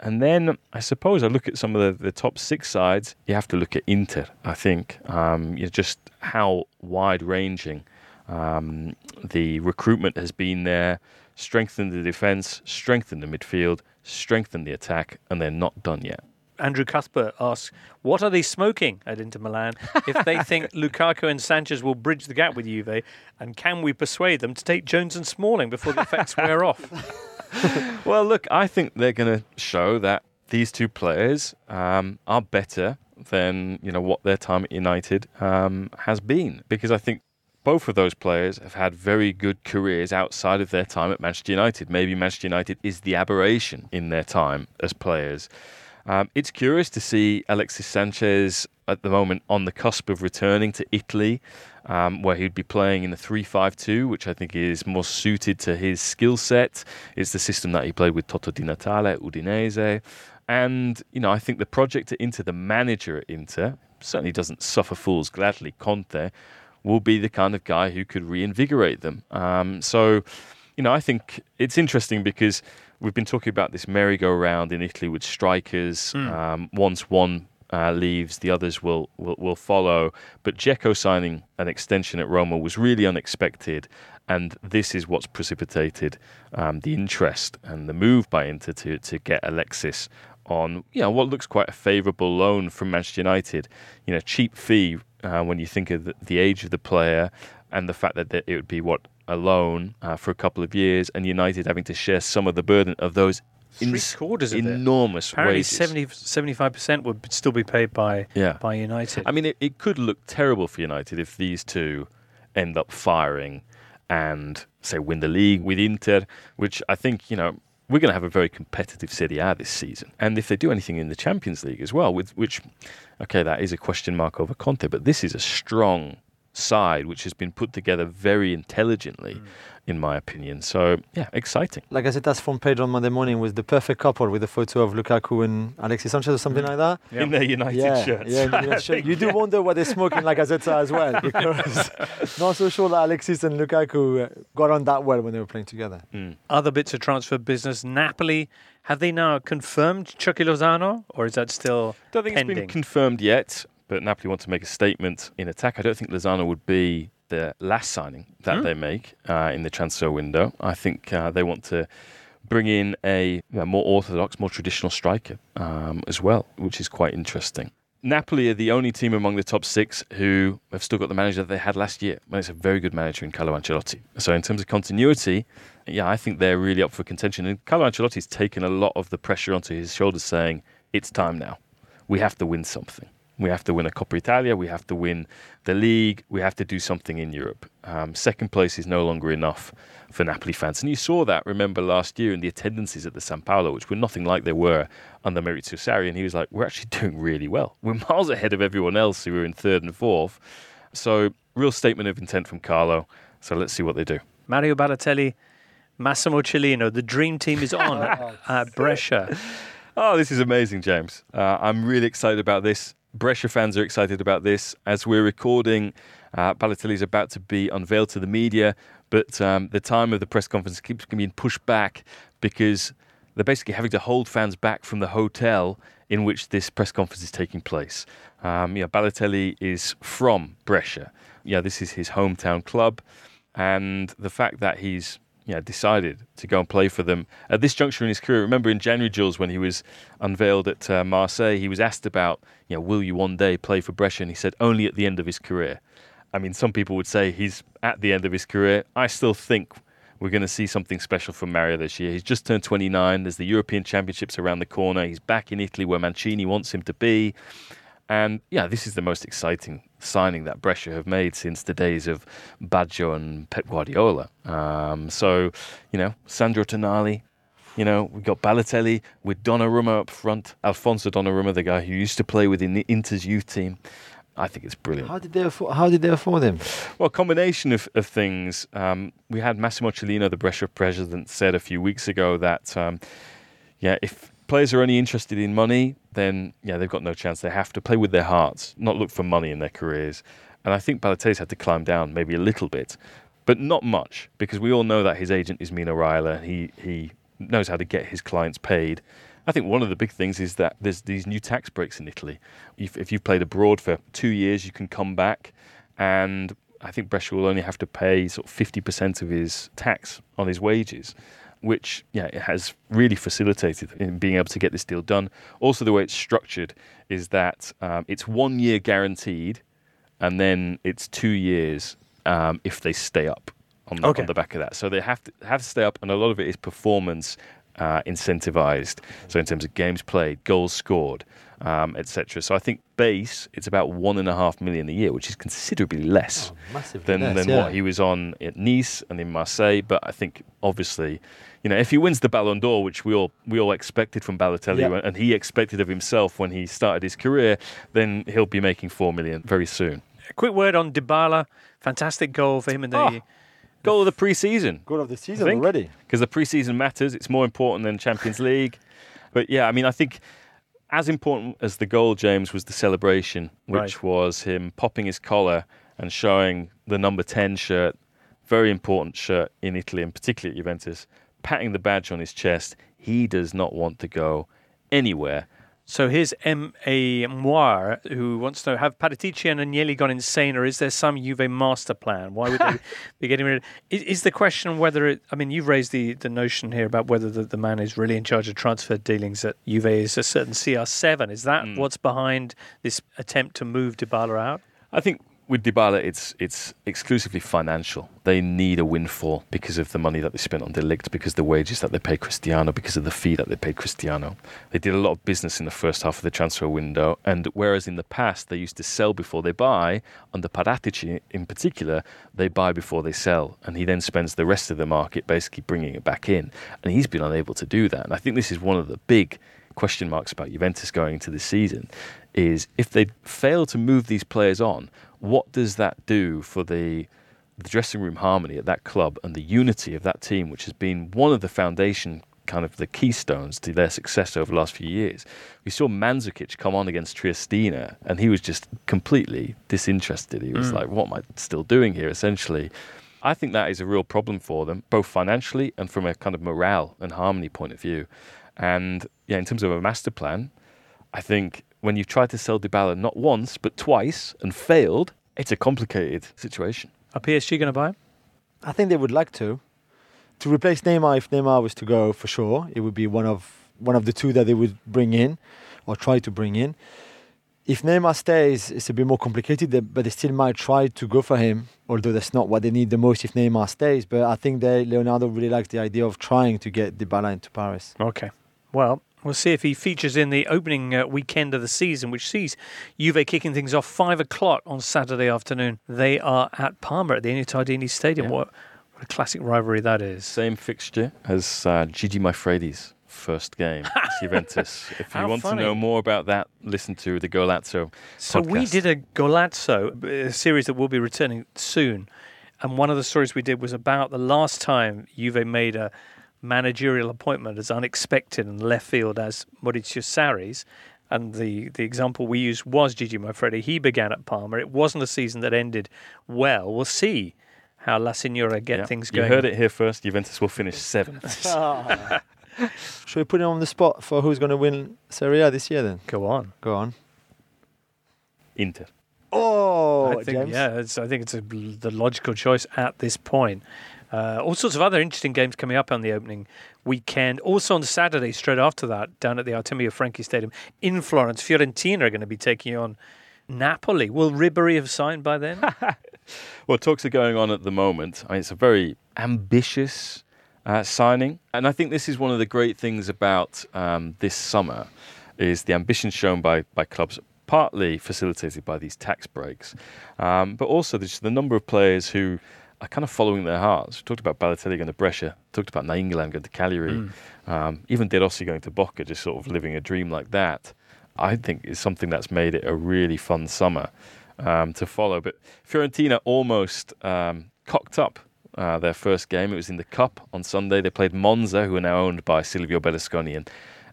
D: And then I suppose I look at some of the, the top six sides. You have to look at Inter, I think. Um, you know, just how wide ranging um, the recruitment has been there, strengthened the defence, strengthened the midfield, strengthened the attack, and they're not done yet.
A: Andrew Cuthbert asks, what are they smoking at Inter Milan if they think Lukaku and Sanchez will bridge the gap with Juve? And can we persuade them to take Jones and Smalling before the effects wear off?
D: Well, look, I think they're going to show that these two players um, are better than you know what their time at United um, has been, because I think both of those players have had very good careers outside of their time at Manchester United. Maybe Manchester United is the aberration in their time as players. Um, it's curious to see Alexis Sanchez at the moment on the cusp of returning to Italy, um, where he'd be playing in the 3 5 2, which I think is more suited to his skill set. It's the system that he played with Toto Di Natale at Udinese. And, you know, I think the project at Inter, the manager at Inter, certainly doesn't suffer fools gladly. Conte will be the kind of guy who could reinvigorate them. Um, so, you know, I think it's interesting because we've been talking about this merry-go-round in Italy with strikers. Um, once one uh, leaves, the others will, will will follow. But Dzeko signing an extension at Roma was really unexpected, and this is what's precipitated um, the interest and the move by Inter to to get Alexis on you know what looks quite a favourable loan from Manchester United. You know, cheap fee uh, when you think of the, the age of the player and the fact that it would be what a loan uh, for a couple of years, and United having to share some of the burden of those
A: Three quarters of it.
D: enormous
A: Apparently,
D: wages.
A: 75% would still be paid by,
D: Yeah.
A: by United.
D: I mean, it, it could look terrible for United if these two end up firing and say win the league with Inter, which I think you know we're going to have a very competitive Serie A this season. And if they do anything in the Champions League as well, with which, okay, that is a question mark over Conte, but this is a strong, side, which has been put together very intelligently,
A: Mm.
D: in my opinion. So, yeah, exciting.
B: Like I said, that's front page on Monday morning was the perfect couple with a photo of Lukaku and Alexis Sanchez or something like that.
D: In their United
B: yeah,
D: shirts.
B: yeah, in United shirt. You do wonder what they're smoking like Gazzetta as well, because not so sure that Alexis and Lukaku uh, got on that well when they were playing together.
A: Other bits of transfer business. Napoli, have they now confirmed Chucky Lozano, or is that still
D: don't think
A: pending?
D: it's been confirmed yet, but Napoli want to make a statement in attack. I don't think Lozano would be the last signing that
A: Hmm.
D: they make uh, in the transfer window. I think uh, they want to bring in a more orthodox, more traditional striker um, as well, which is quite interesting. Napoli are the only team among the top six who have still got the manager that they had last year. And it's a very good manager in Carlo Ancelotti. So in terms of continuity, yeah, I think they're really up for contention. And Carlo Ancelotti's taken a lot of the pressure onto his shoulders, saying it's time now. We have to win something. We have to win a Coppa Italia. We have to win the league. We have to do something in Europe. Um, second place is no longer enough for Napoli fans. And you saw that, remember, last year in the attendances at the San Paolo, which were nothing like they were under Maurizio Sarri. And he was like, we're actually doing really well. We're miles ahead of everyone else who were in third and fourth. So, real statement of intent from Carlo. So, let's see what they do.
A: Mario Balotelli, Massimo Cellino, the dream team is on at Brescia.
D: Oh, this is amazing, James. Uh, I'm really excited about this. Brescia fans are excited about this. As we're recording, uh, Balotelli is about to be unveiled to the media, but um, the time of the press conference keeps being pushed back because they're basically having to hold fans back from the hotel in which this press conference is taking place. Um, yeah, Balotelli is from Brescia. Yeah, this is his hometown club, and the fact that he's yeah, decided to go and play for them at this juncture in his career. Remember in January, Jules, when he was unveiled at uh, Marseille, he was asked about, you know, will you one day play for Brescia? And he said only at the end of his career. I mean, some people would say he's at the end of his career. I still think we're going to see something special from Mario this year. He's just turned 29. There's the European Championships around the corner. He's back in Italy where Mancini wants him to be. And yeah, this is the most exciting signing that Brescia have made since the days of Baggio and Pep Guardiola. Um, so, you know, Sandro Tonali, you know, we've got Balotelli with Donnarumma up front, Alfonso Donnarumma, the guy who used to play within the Inter's youth team. I think it's brilliant.
B: How did they afford, how did they afford him?
D: Well, a combination of, of things. Um, we had Massimo Cellino, the Brescia president, said a few weeks ago that, um, yeah, if players are only interested in money, then yeah, they've got no chance. They have to play with their hearts, not look for money in their careers. And I think Balotelli's had to climb down maybe a little bit, but not much, because we all know that his agent is Mino Raiola. He he knows how to get his clients paid. I think one of the big things is that there's these new tax breaks in Italy. If, if you've played abroad for two years, you can come back, and I think Brescia will only have to pay sort of 50% of his tax on his wages, which yeah, it has really facilitated in being able to get this deal done. Also, the way it's structured is that um, it's one year guaranteed, and then it's two years um, if they stay up on the,
A: Okay.
D: on the back of that. So they have to have to stay up, and a lot of it is performance uh, incentivized. So in terms of games played, goals scored, um, etc. So I think base it's about one and a half million a year, which is considerably less
B: Massively
D: than
B: less,
D: than
B: yeah.
D: what he was on at Nice and in Marseille. But I think obviously, you know, if he wins the Ballon d'Or, which we all we all expected from Balotelli,
B: Yeah.
D: and he expected of himself when he started his career, then he'll be making four million very soon.
A: A quick word on Dybala. Fantastic goal for him in the.
D: Oh, Goal of the pre-season.
B: Goal of the season already.
D: Because the preseason matters. It's more important than Champions League. But yeah, I mean, I think as important as the goal, James, was the celebration, which
A: Right.
D: was him popping his collar and showing the number 10 shirt, very important shirt in Italy and particularly at Juventus, patting the badge on his chest. He does not want to go anywhere.
A: So here's M. A. Moir, who wants to know Have Paratici and Agnelli gone insane, or is there some Juve master plan? Why would they be getting rid of is, is the question whether it. I mean, you've raised the, the notion here about whether the, the man is really in charge of transfer dealings at Juve is a certain CR7. Is that hmm. what's behind this attempt to move Dybala out?
D: I think with Dybala, it's it's exclusively financial. They need a windfall because of the money that they spent on De Ligt, because of the wages that they pay Cristiano, because of the fee that they paid Cristiano. They did a lot of business in the first half of the transfer window, and whereas in the past they used to sell before they buy, under Paratici in particular, they buy before they sell, and he then spends the rest of the market basically bringing it back in, and he's been unable to do that. And I think this is one of the big question marks about Juventus going into this season is if they fail to move these players on, what does that do for the the dressing room harmony at that club and the unity of that team, which has been one of the foundation kind of the keystones to their success over the last few years. We saw Mandzukic come on against Triestina, and he was just completely disinterested. He was
A: Mm.
D: like, "What am I still doing here?" Essentially, I think that is a real problem for them, both financially and from a kind of morale and harmony point of view. And yeah, in terms of a master plan, I think when you've tried to sell Dybala not once but twice and failed, it's a complicated situation.
A: Are PSG going to buy him?
B: I think they would like to. To replace Neymar, if Neymar was to go, for sure, it would be one of one of the two that they would bring in or try to bring in. If Neymar stays, it's a bit more complicated, but they still might try to go for him, although that's not what they need the most if Neymar stays. But I think they, Leonardo really likes the idea of trying to get Dybala into Paris.
A: Okay. Well, we'll see if he features in the opening uh, weekend of the season, which sees Juve kicking things off five o'clock on Saturday afternoon. They are at Parma at the Ennio Tardini Stadium.
D: Yeah.
A: What, what a classic rivalry that is.
D: Same fixture as uh, Gigi Maifredi's first game, Juventus. If you
A: How
D: want
A: funny.
D: to know more about that, listen to the Golazzo
A: So we did a Golazzo, a series that will be returning soon. And one of the stories we did was about the last time Juve made a managerial appointment as unexpected and left field as Maurizio Sarri's. And the, the example we used was Gigi Maifredi. He began at Parma. It wasn't a season that ended well. We'll see how La Signora get
D: Yeah,
A: things going.
D: You heard it here first. Juventus will finish seventh. Ah.
B: Should we put it on the spot for who's going to win Serie A this year then?
A: Go on.
B: Go on.
D: Inter.
B: Oh,
A: I think,
B: James.
A: yeah, it's, I think it's a, the logical choice at this point. Uh, all sorts of other interesting games coming up on the opening weekend. Also on Saturday, straight after that, down at the Artemio Franchi Stadium in Florence, Fiorentina are going to be taking on Napoli. Will Ribery have signed by then?
D: Well, talks are going on at the moment. I mean, it's a very ambitious uh, signing, and I think this is one of the great things about um, this summer is the ambition shown by by clubs, partly facilitated by these tax breaks, um, but also the number of players who are kind of following their hearts. We talked about Balotelli going to Brescia, talked about Nainggolan going to Cagliari, um, even De Rossi going to Boca, just sort of living a dream like that. I think is something that's made it a really fun summer um, to follow. But Fiorentina almost um, cocked up uh, their first game. It was in the Cup on Sunday. They played Monza, who are now owned by Silvio Berlusconi and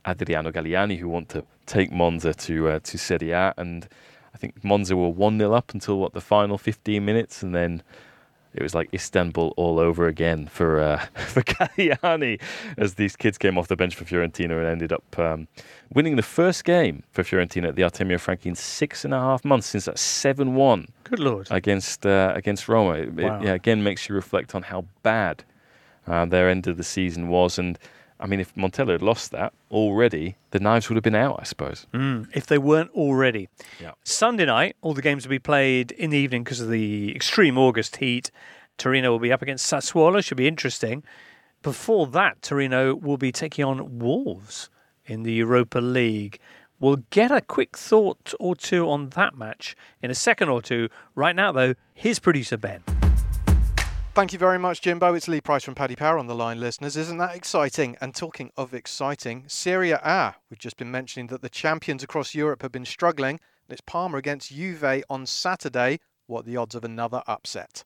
D: Adriano Galliani, who want to take Monza to uh, to Serie A. And I think Monza were 1 0 up until what the final 15 minutes, and then it was like Istanbul all over again for uh, for Galliani as these kids came off the bench for Fiorentina and ended up um, winning the first game for Fiorentina at the Artemio Franchi in six and a half months since that seven one
A: Good lord.
D: against uh, against Roma. It, it, yeah, again makes you reflect on how bad uh, their end of the season was, and I mean if Montella had lost that already, the knives would have been out, I suppose.
A: Mm, if they weren't already.
D: Yeah.
A: Sunday night, all the games will be played in the evening because of the extreme August heat. Torino will be up against Sassuolo. Should be interesting. Before that, Torino will be taking on Wolves in the Europa League. We'll get a quick thought or two on that match in a second or two. Right now, though, here's producer Ben.
F: Thank you very much, Jimbo. It's Lee Price from Paddy Power on the line, listeners. Isn't that exciting? And talking of exciting, Serie A. We've just been mentioning that the champions across Europe have been struggling. It's Parma against Juve on Saturday. What the odds of another upset?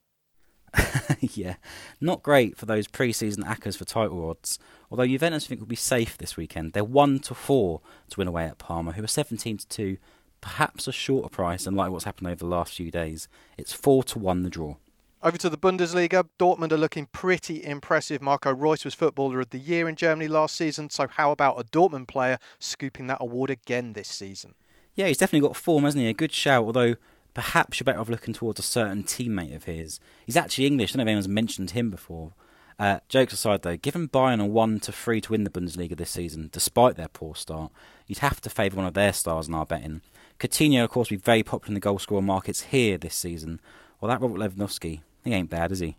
J: yeah, not great for those pre-season accas for title odds. Although Juventus I think will be safe this weekend. They're one to four to win away at Parma, who are seventeen to two, perhaps a shorter price, and like what's happened over the last few days, it's four to one the draw.
F: Over to the Bundesliga, Dortmund are looking pretty impressive. Marco Reus was Footballer of the Year in Germany last season, so how about a Dortmund player scooping that award again this season?
J: Yeah, he's definitely got form, hasn't he? A good shout, although perhaps you're better off looking towards a certain teammate of his. He's actually English. I don't know if anyone's mentioned him before. Uh, jokes aside, though, given Bayern a 1 to 3 to win the Bundesliga this season, despite their poor start, you'd have to favour one of their stars in our betting. Coutinho, of course, will be very popular in the goal scorer markets here this season. Well, that Robert Lewandowski, he ain't bad, is he?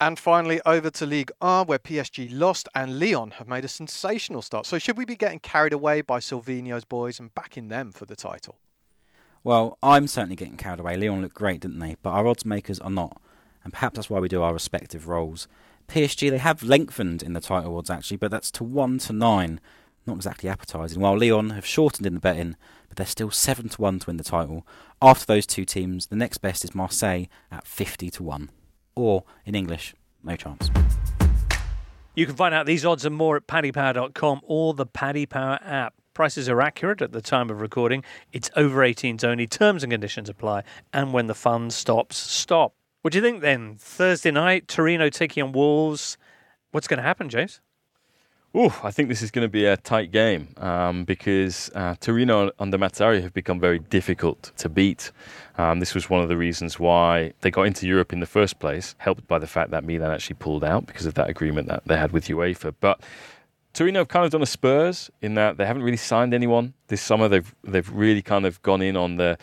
F: And finally, over to League R, where PSG lost and Lyon have made a sensational start. So, should we be getting carried away by Sylvinho's boys and backing them for the title?
J: Well, I'm certainly getting carried away. Lyon looked great, didn't they? But our odds makers are not. And perhaps that's why we do our respective roles. PSG, they have lengthened in the title odds, actually, but that's to 1 to 9. Not exactly appetising. While Lyon have shortened in the betting, but they're still 7 to 1 to win the title. After those two teams, the next best is Marseille at 50 to 1. Or, in English, no chance.
A: You can find out these odds and more at paddypower.com or the Paddy Power app. Prices are accurate at the time of recording. It's over 18s only. Terms and conditions apply. And when the fun stops, stop. What do you think then? Thursday night, Torino taking on Wolves. What's going to happen, James?
D: Ooh, I think this is going to be a tight game um, because uh, Torino under Mazzarri have become very difficult to beat. Um, this was one of the reasons why they got into Europe in the first place, helped by the fact that Milan actually pulled out because of that agreement that they had with UEFA. But Torino have kind of done a Spurs in that they haven't really signed anyone this summer. They've they've really kind of gone in on the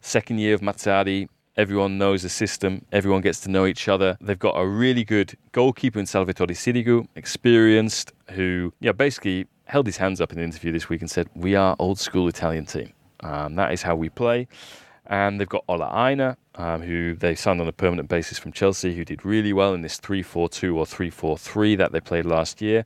D: second year of Mazzarri. Everyone knows the system. Everyone gets to know each other. They've got a really good goalkeeper in Salvatore Sirigu, experienced, who yeah basically held his hands up in an interview this week and said, "We are old school Italian team. Um, that is how we play." And they've got Ola Aina, um, who they signed on a permanent basis from Chelsea, who did really well in this 3 4 2 or 3 4 3 that they played last year.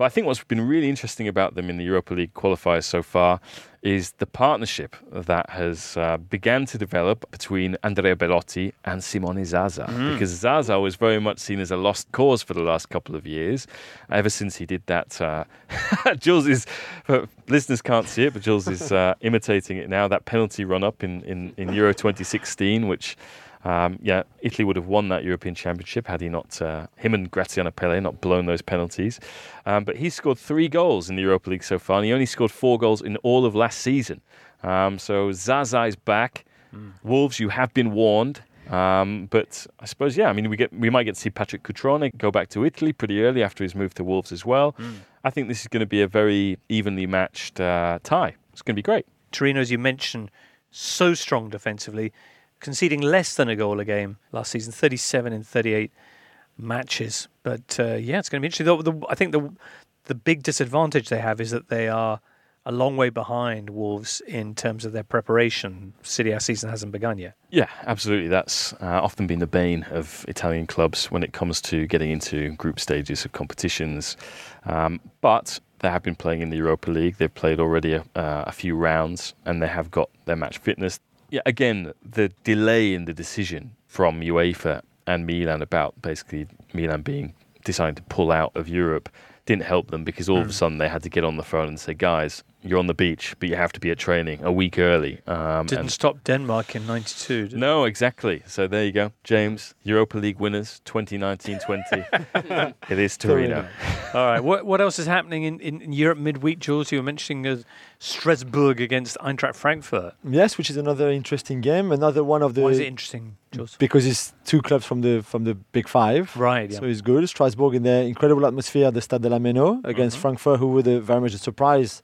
D: But I think what's been really interesting about them in the Europa League qualifiers so far is the partnership that has uh, began to develop between Andrea Belotti and Simone Zaza.
A: Mm.
D: Because Zaza was very much seen as a lost cause for the last couple of years, ever since he did that. Uh, Jules is, uh, listeners can't see it, but Jules is uh, imitating it now. That penalty run up in, in, in Euro 2016, which um, yeah, Italy would have won that European Championship had he not, uh, him and Graziano Pelle, not blown those penalties. Um, but he's scored three goals in the Europa League so far, and he only scored four goals in all of last season. Um, so Zaza is back.
A: Hmm.
D: Wolves, you have been warned. Um, but I suppose, yeah, I mean, we get we might get to see Patrick Cutrone go back to Italy pretty early after his move to Wolves as well.
A: Hmm.
D: I think this is going to be a very evenly matched uh, tie. It's going to be great.
A: Torino, as you mentioned, so strong defensively, conceding less than a goal a game last season, 37 in 38 matches. But uh, yeah, it's going to be interesting. The, the, I think the the big disadvantage they have is that they are a long way behind Wolves in terms of their preparation. City our season hasn't begun yet.
D: Yeah, absolutely. That's uh, often been the bane of Italian clubs when it comes to getting into group stages of competitions. Um, but they have been playing in the Europa League. They've played already a, uh, a few rounds and they have got their match fitness. Yeah, again, the delay in the decision from UEFA and Milan about basically Milan being deciding to pull out of Europe didn't help them because all of a
A: Mm.
D: sudden they had to get on the phone and say, guys, you're on the beach, but you have to be at training a week early. Um,
A: Didn't
D: and-
A: stop Denmark in 92. Did
D: no, exactly. So there you go. James, Europa League winners 2019-20. it is Torino.
A: All right. What what else is happening in, in, in Europe midweek, Jules? You were mentioning uh, Strasbourg against Eintracht Frankfurt.
B: Yes, which is another interesting game. Another one of the.
A: Why is it interesting, Jules?
B: Because it's two clubs from the from the Big Five.
A: Right.
B: So it's good. Strasbourg in their incredible atmosphere at the Stade de la Meinau against
A: Mm-hmm.
B: Frankfurt, who were the, very much a surprise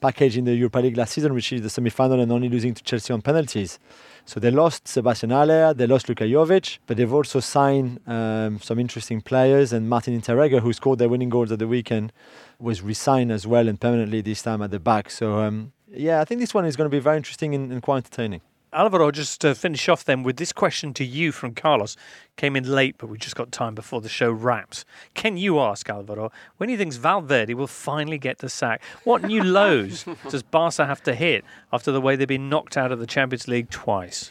B: package in the Europa League last season, which is the semi-final and only losing to Chelsea on penalties. So they lost Sebastian Haller, they lost Luka Jovic, but they've also signed um, some interesting players. And Martin Hinteregger, who scored their winning goals at the weekend, was re-signed as well and permanently this time at the back. So um, yeah, I think this one is going to be very interesting and, and quite entertaining.
A: Alvaro, just to finish off then with this question to you from Carlos. Came in late, but we just got time before the show wraps. Can you ask Alvaro when he thinks Valverde will finally get the sack? What new lows does Barca have to hit after the way they've been knocked out of the Champions League twice?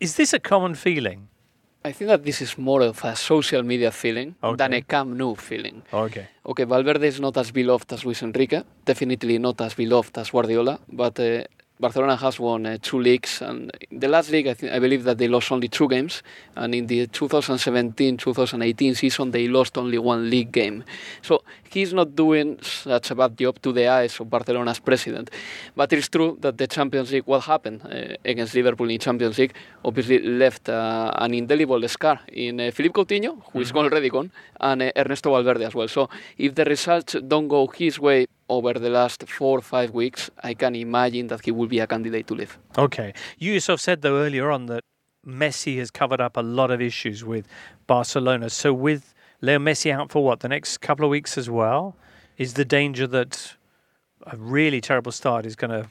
A: Is this a common feeling?
C: I think that this is more of a social media feeling than a Camp Nou feeling.
A: Okay.
C: Okay, Valverde is not as beloved as Luis Enrique, definitely not as beloved as Guardiola, but uh, Barcelona has won uh, two leagues, and in the last league, I, think, I believe that they lost only two games, and in the 2017-2018 season, they lost only one league game. So he's not doing such a bad job to the eyes of Barcelona's president. But it's true that the Champions League, what happened uh, against Liverpool in Champions League, obviously left uh, an indelible scar in uh, Philippe Coutinho, who is already gone, and uh, Ernesto Valverde as well. So if the results don't go his way over the last four or five weeks, I can imagine that he will be a candidate to leave.
A: Okay. You yourself said, though, earlier on that Messi has covered up a lot of issues with Barcelona. So, with Leo Messi out for what, the next couple of weeks as well, is the danger that a really terrible start is going to.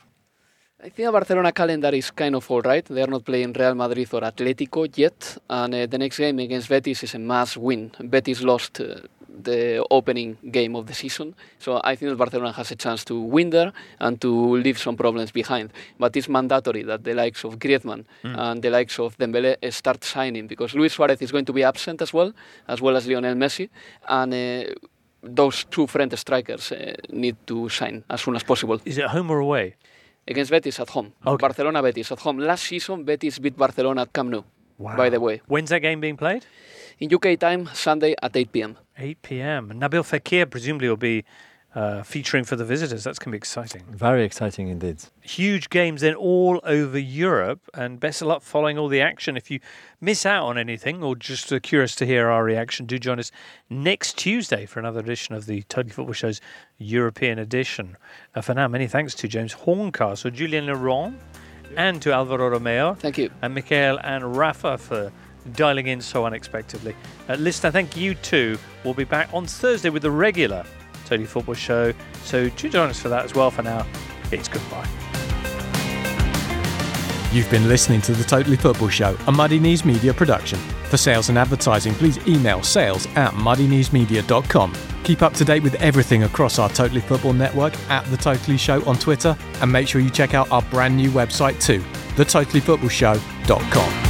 C: I think Barcelona calendar is kind of all right. They are not playing Real Madrid or Atletico yet, and uh, the next game against Betis is a must win. Betis lost uh, the opening game of the season. So I think that Barcelona has a chance to win there and to leave some problems behind. But it's mandatory that the likes of Griezmann
A: Mm.
C: and the likes of Dembele start signing because Luis Suarez is going to be absent as well, as well as Lionel Messi, and. Uh, those two French strikers uh, need to sign as soon as possible.
A: Is it home or away?
C: Against Betis at home. Barcelona Betis at home. Last season, Betis beat Barcelona at Camp Nou. Wow. By the way,
A: When's that game being played?
C: In UK time, Sunday at 8 p.m.
A: 8 p.m. Nabil Fekir presumably will be uh, featuring for the visitors. That's going to be exciting.
B: Very exciting indeed.
A: Huge games then all over Europe, and best of luck following all the action. If you miss out on anything or just uh, curious to hear our reaction, do join us next Tuesday for another edition of the Totally Football Show's European edition. Uh, for now, many thanks to James Horncastle, Julien Laurens, and to Alvaro Romeo.
C: Thank you.
A: And Michael and Rafa for dialing in so unexpectedly. Uh, listener, thank you too. We'll be back on Thursday with the regular Totally Football Show. So do join us for that as well. For now, it's goodbye.
K: You've been listening to the Totally Football Show, a Muddy Knees Media production. For sales and advertising, please email sales at muddykneesmedia.com. Keep up to date with everything across our Totally Football network at The Totally Show on Twitter, and make sure you check out our brand new website too, thetotallyfootballshow.com.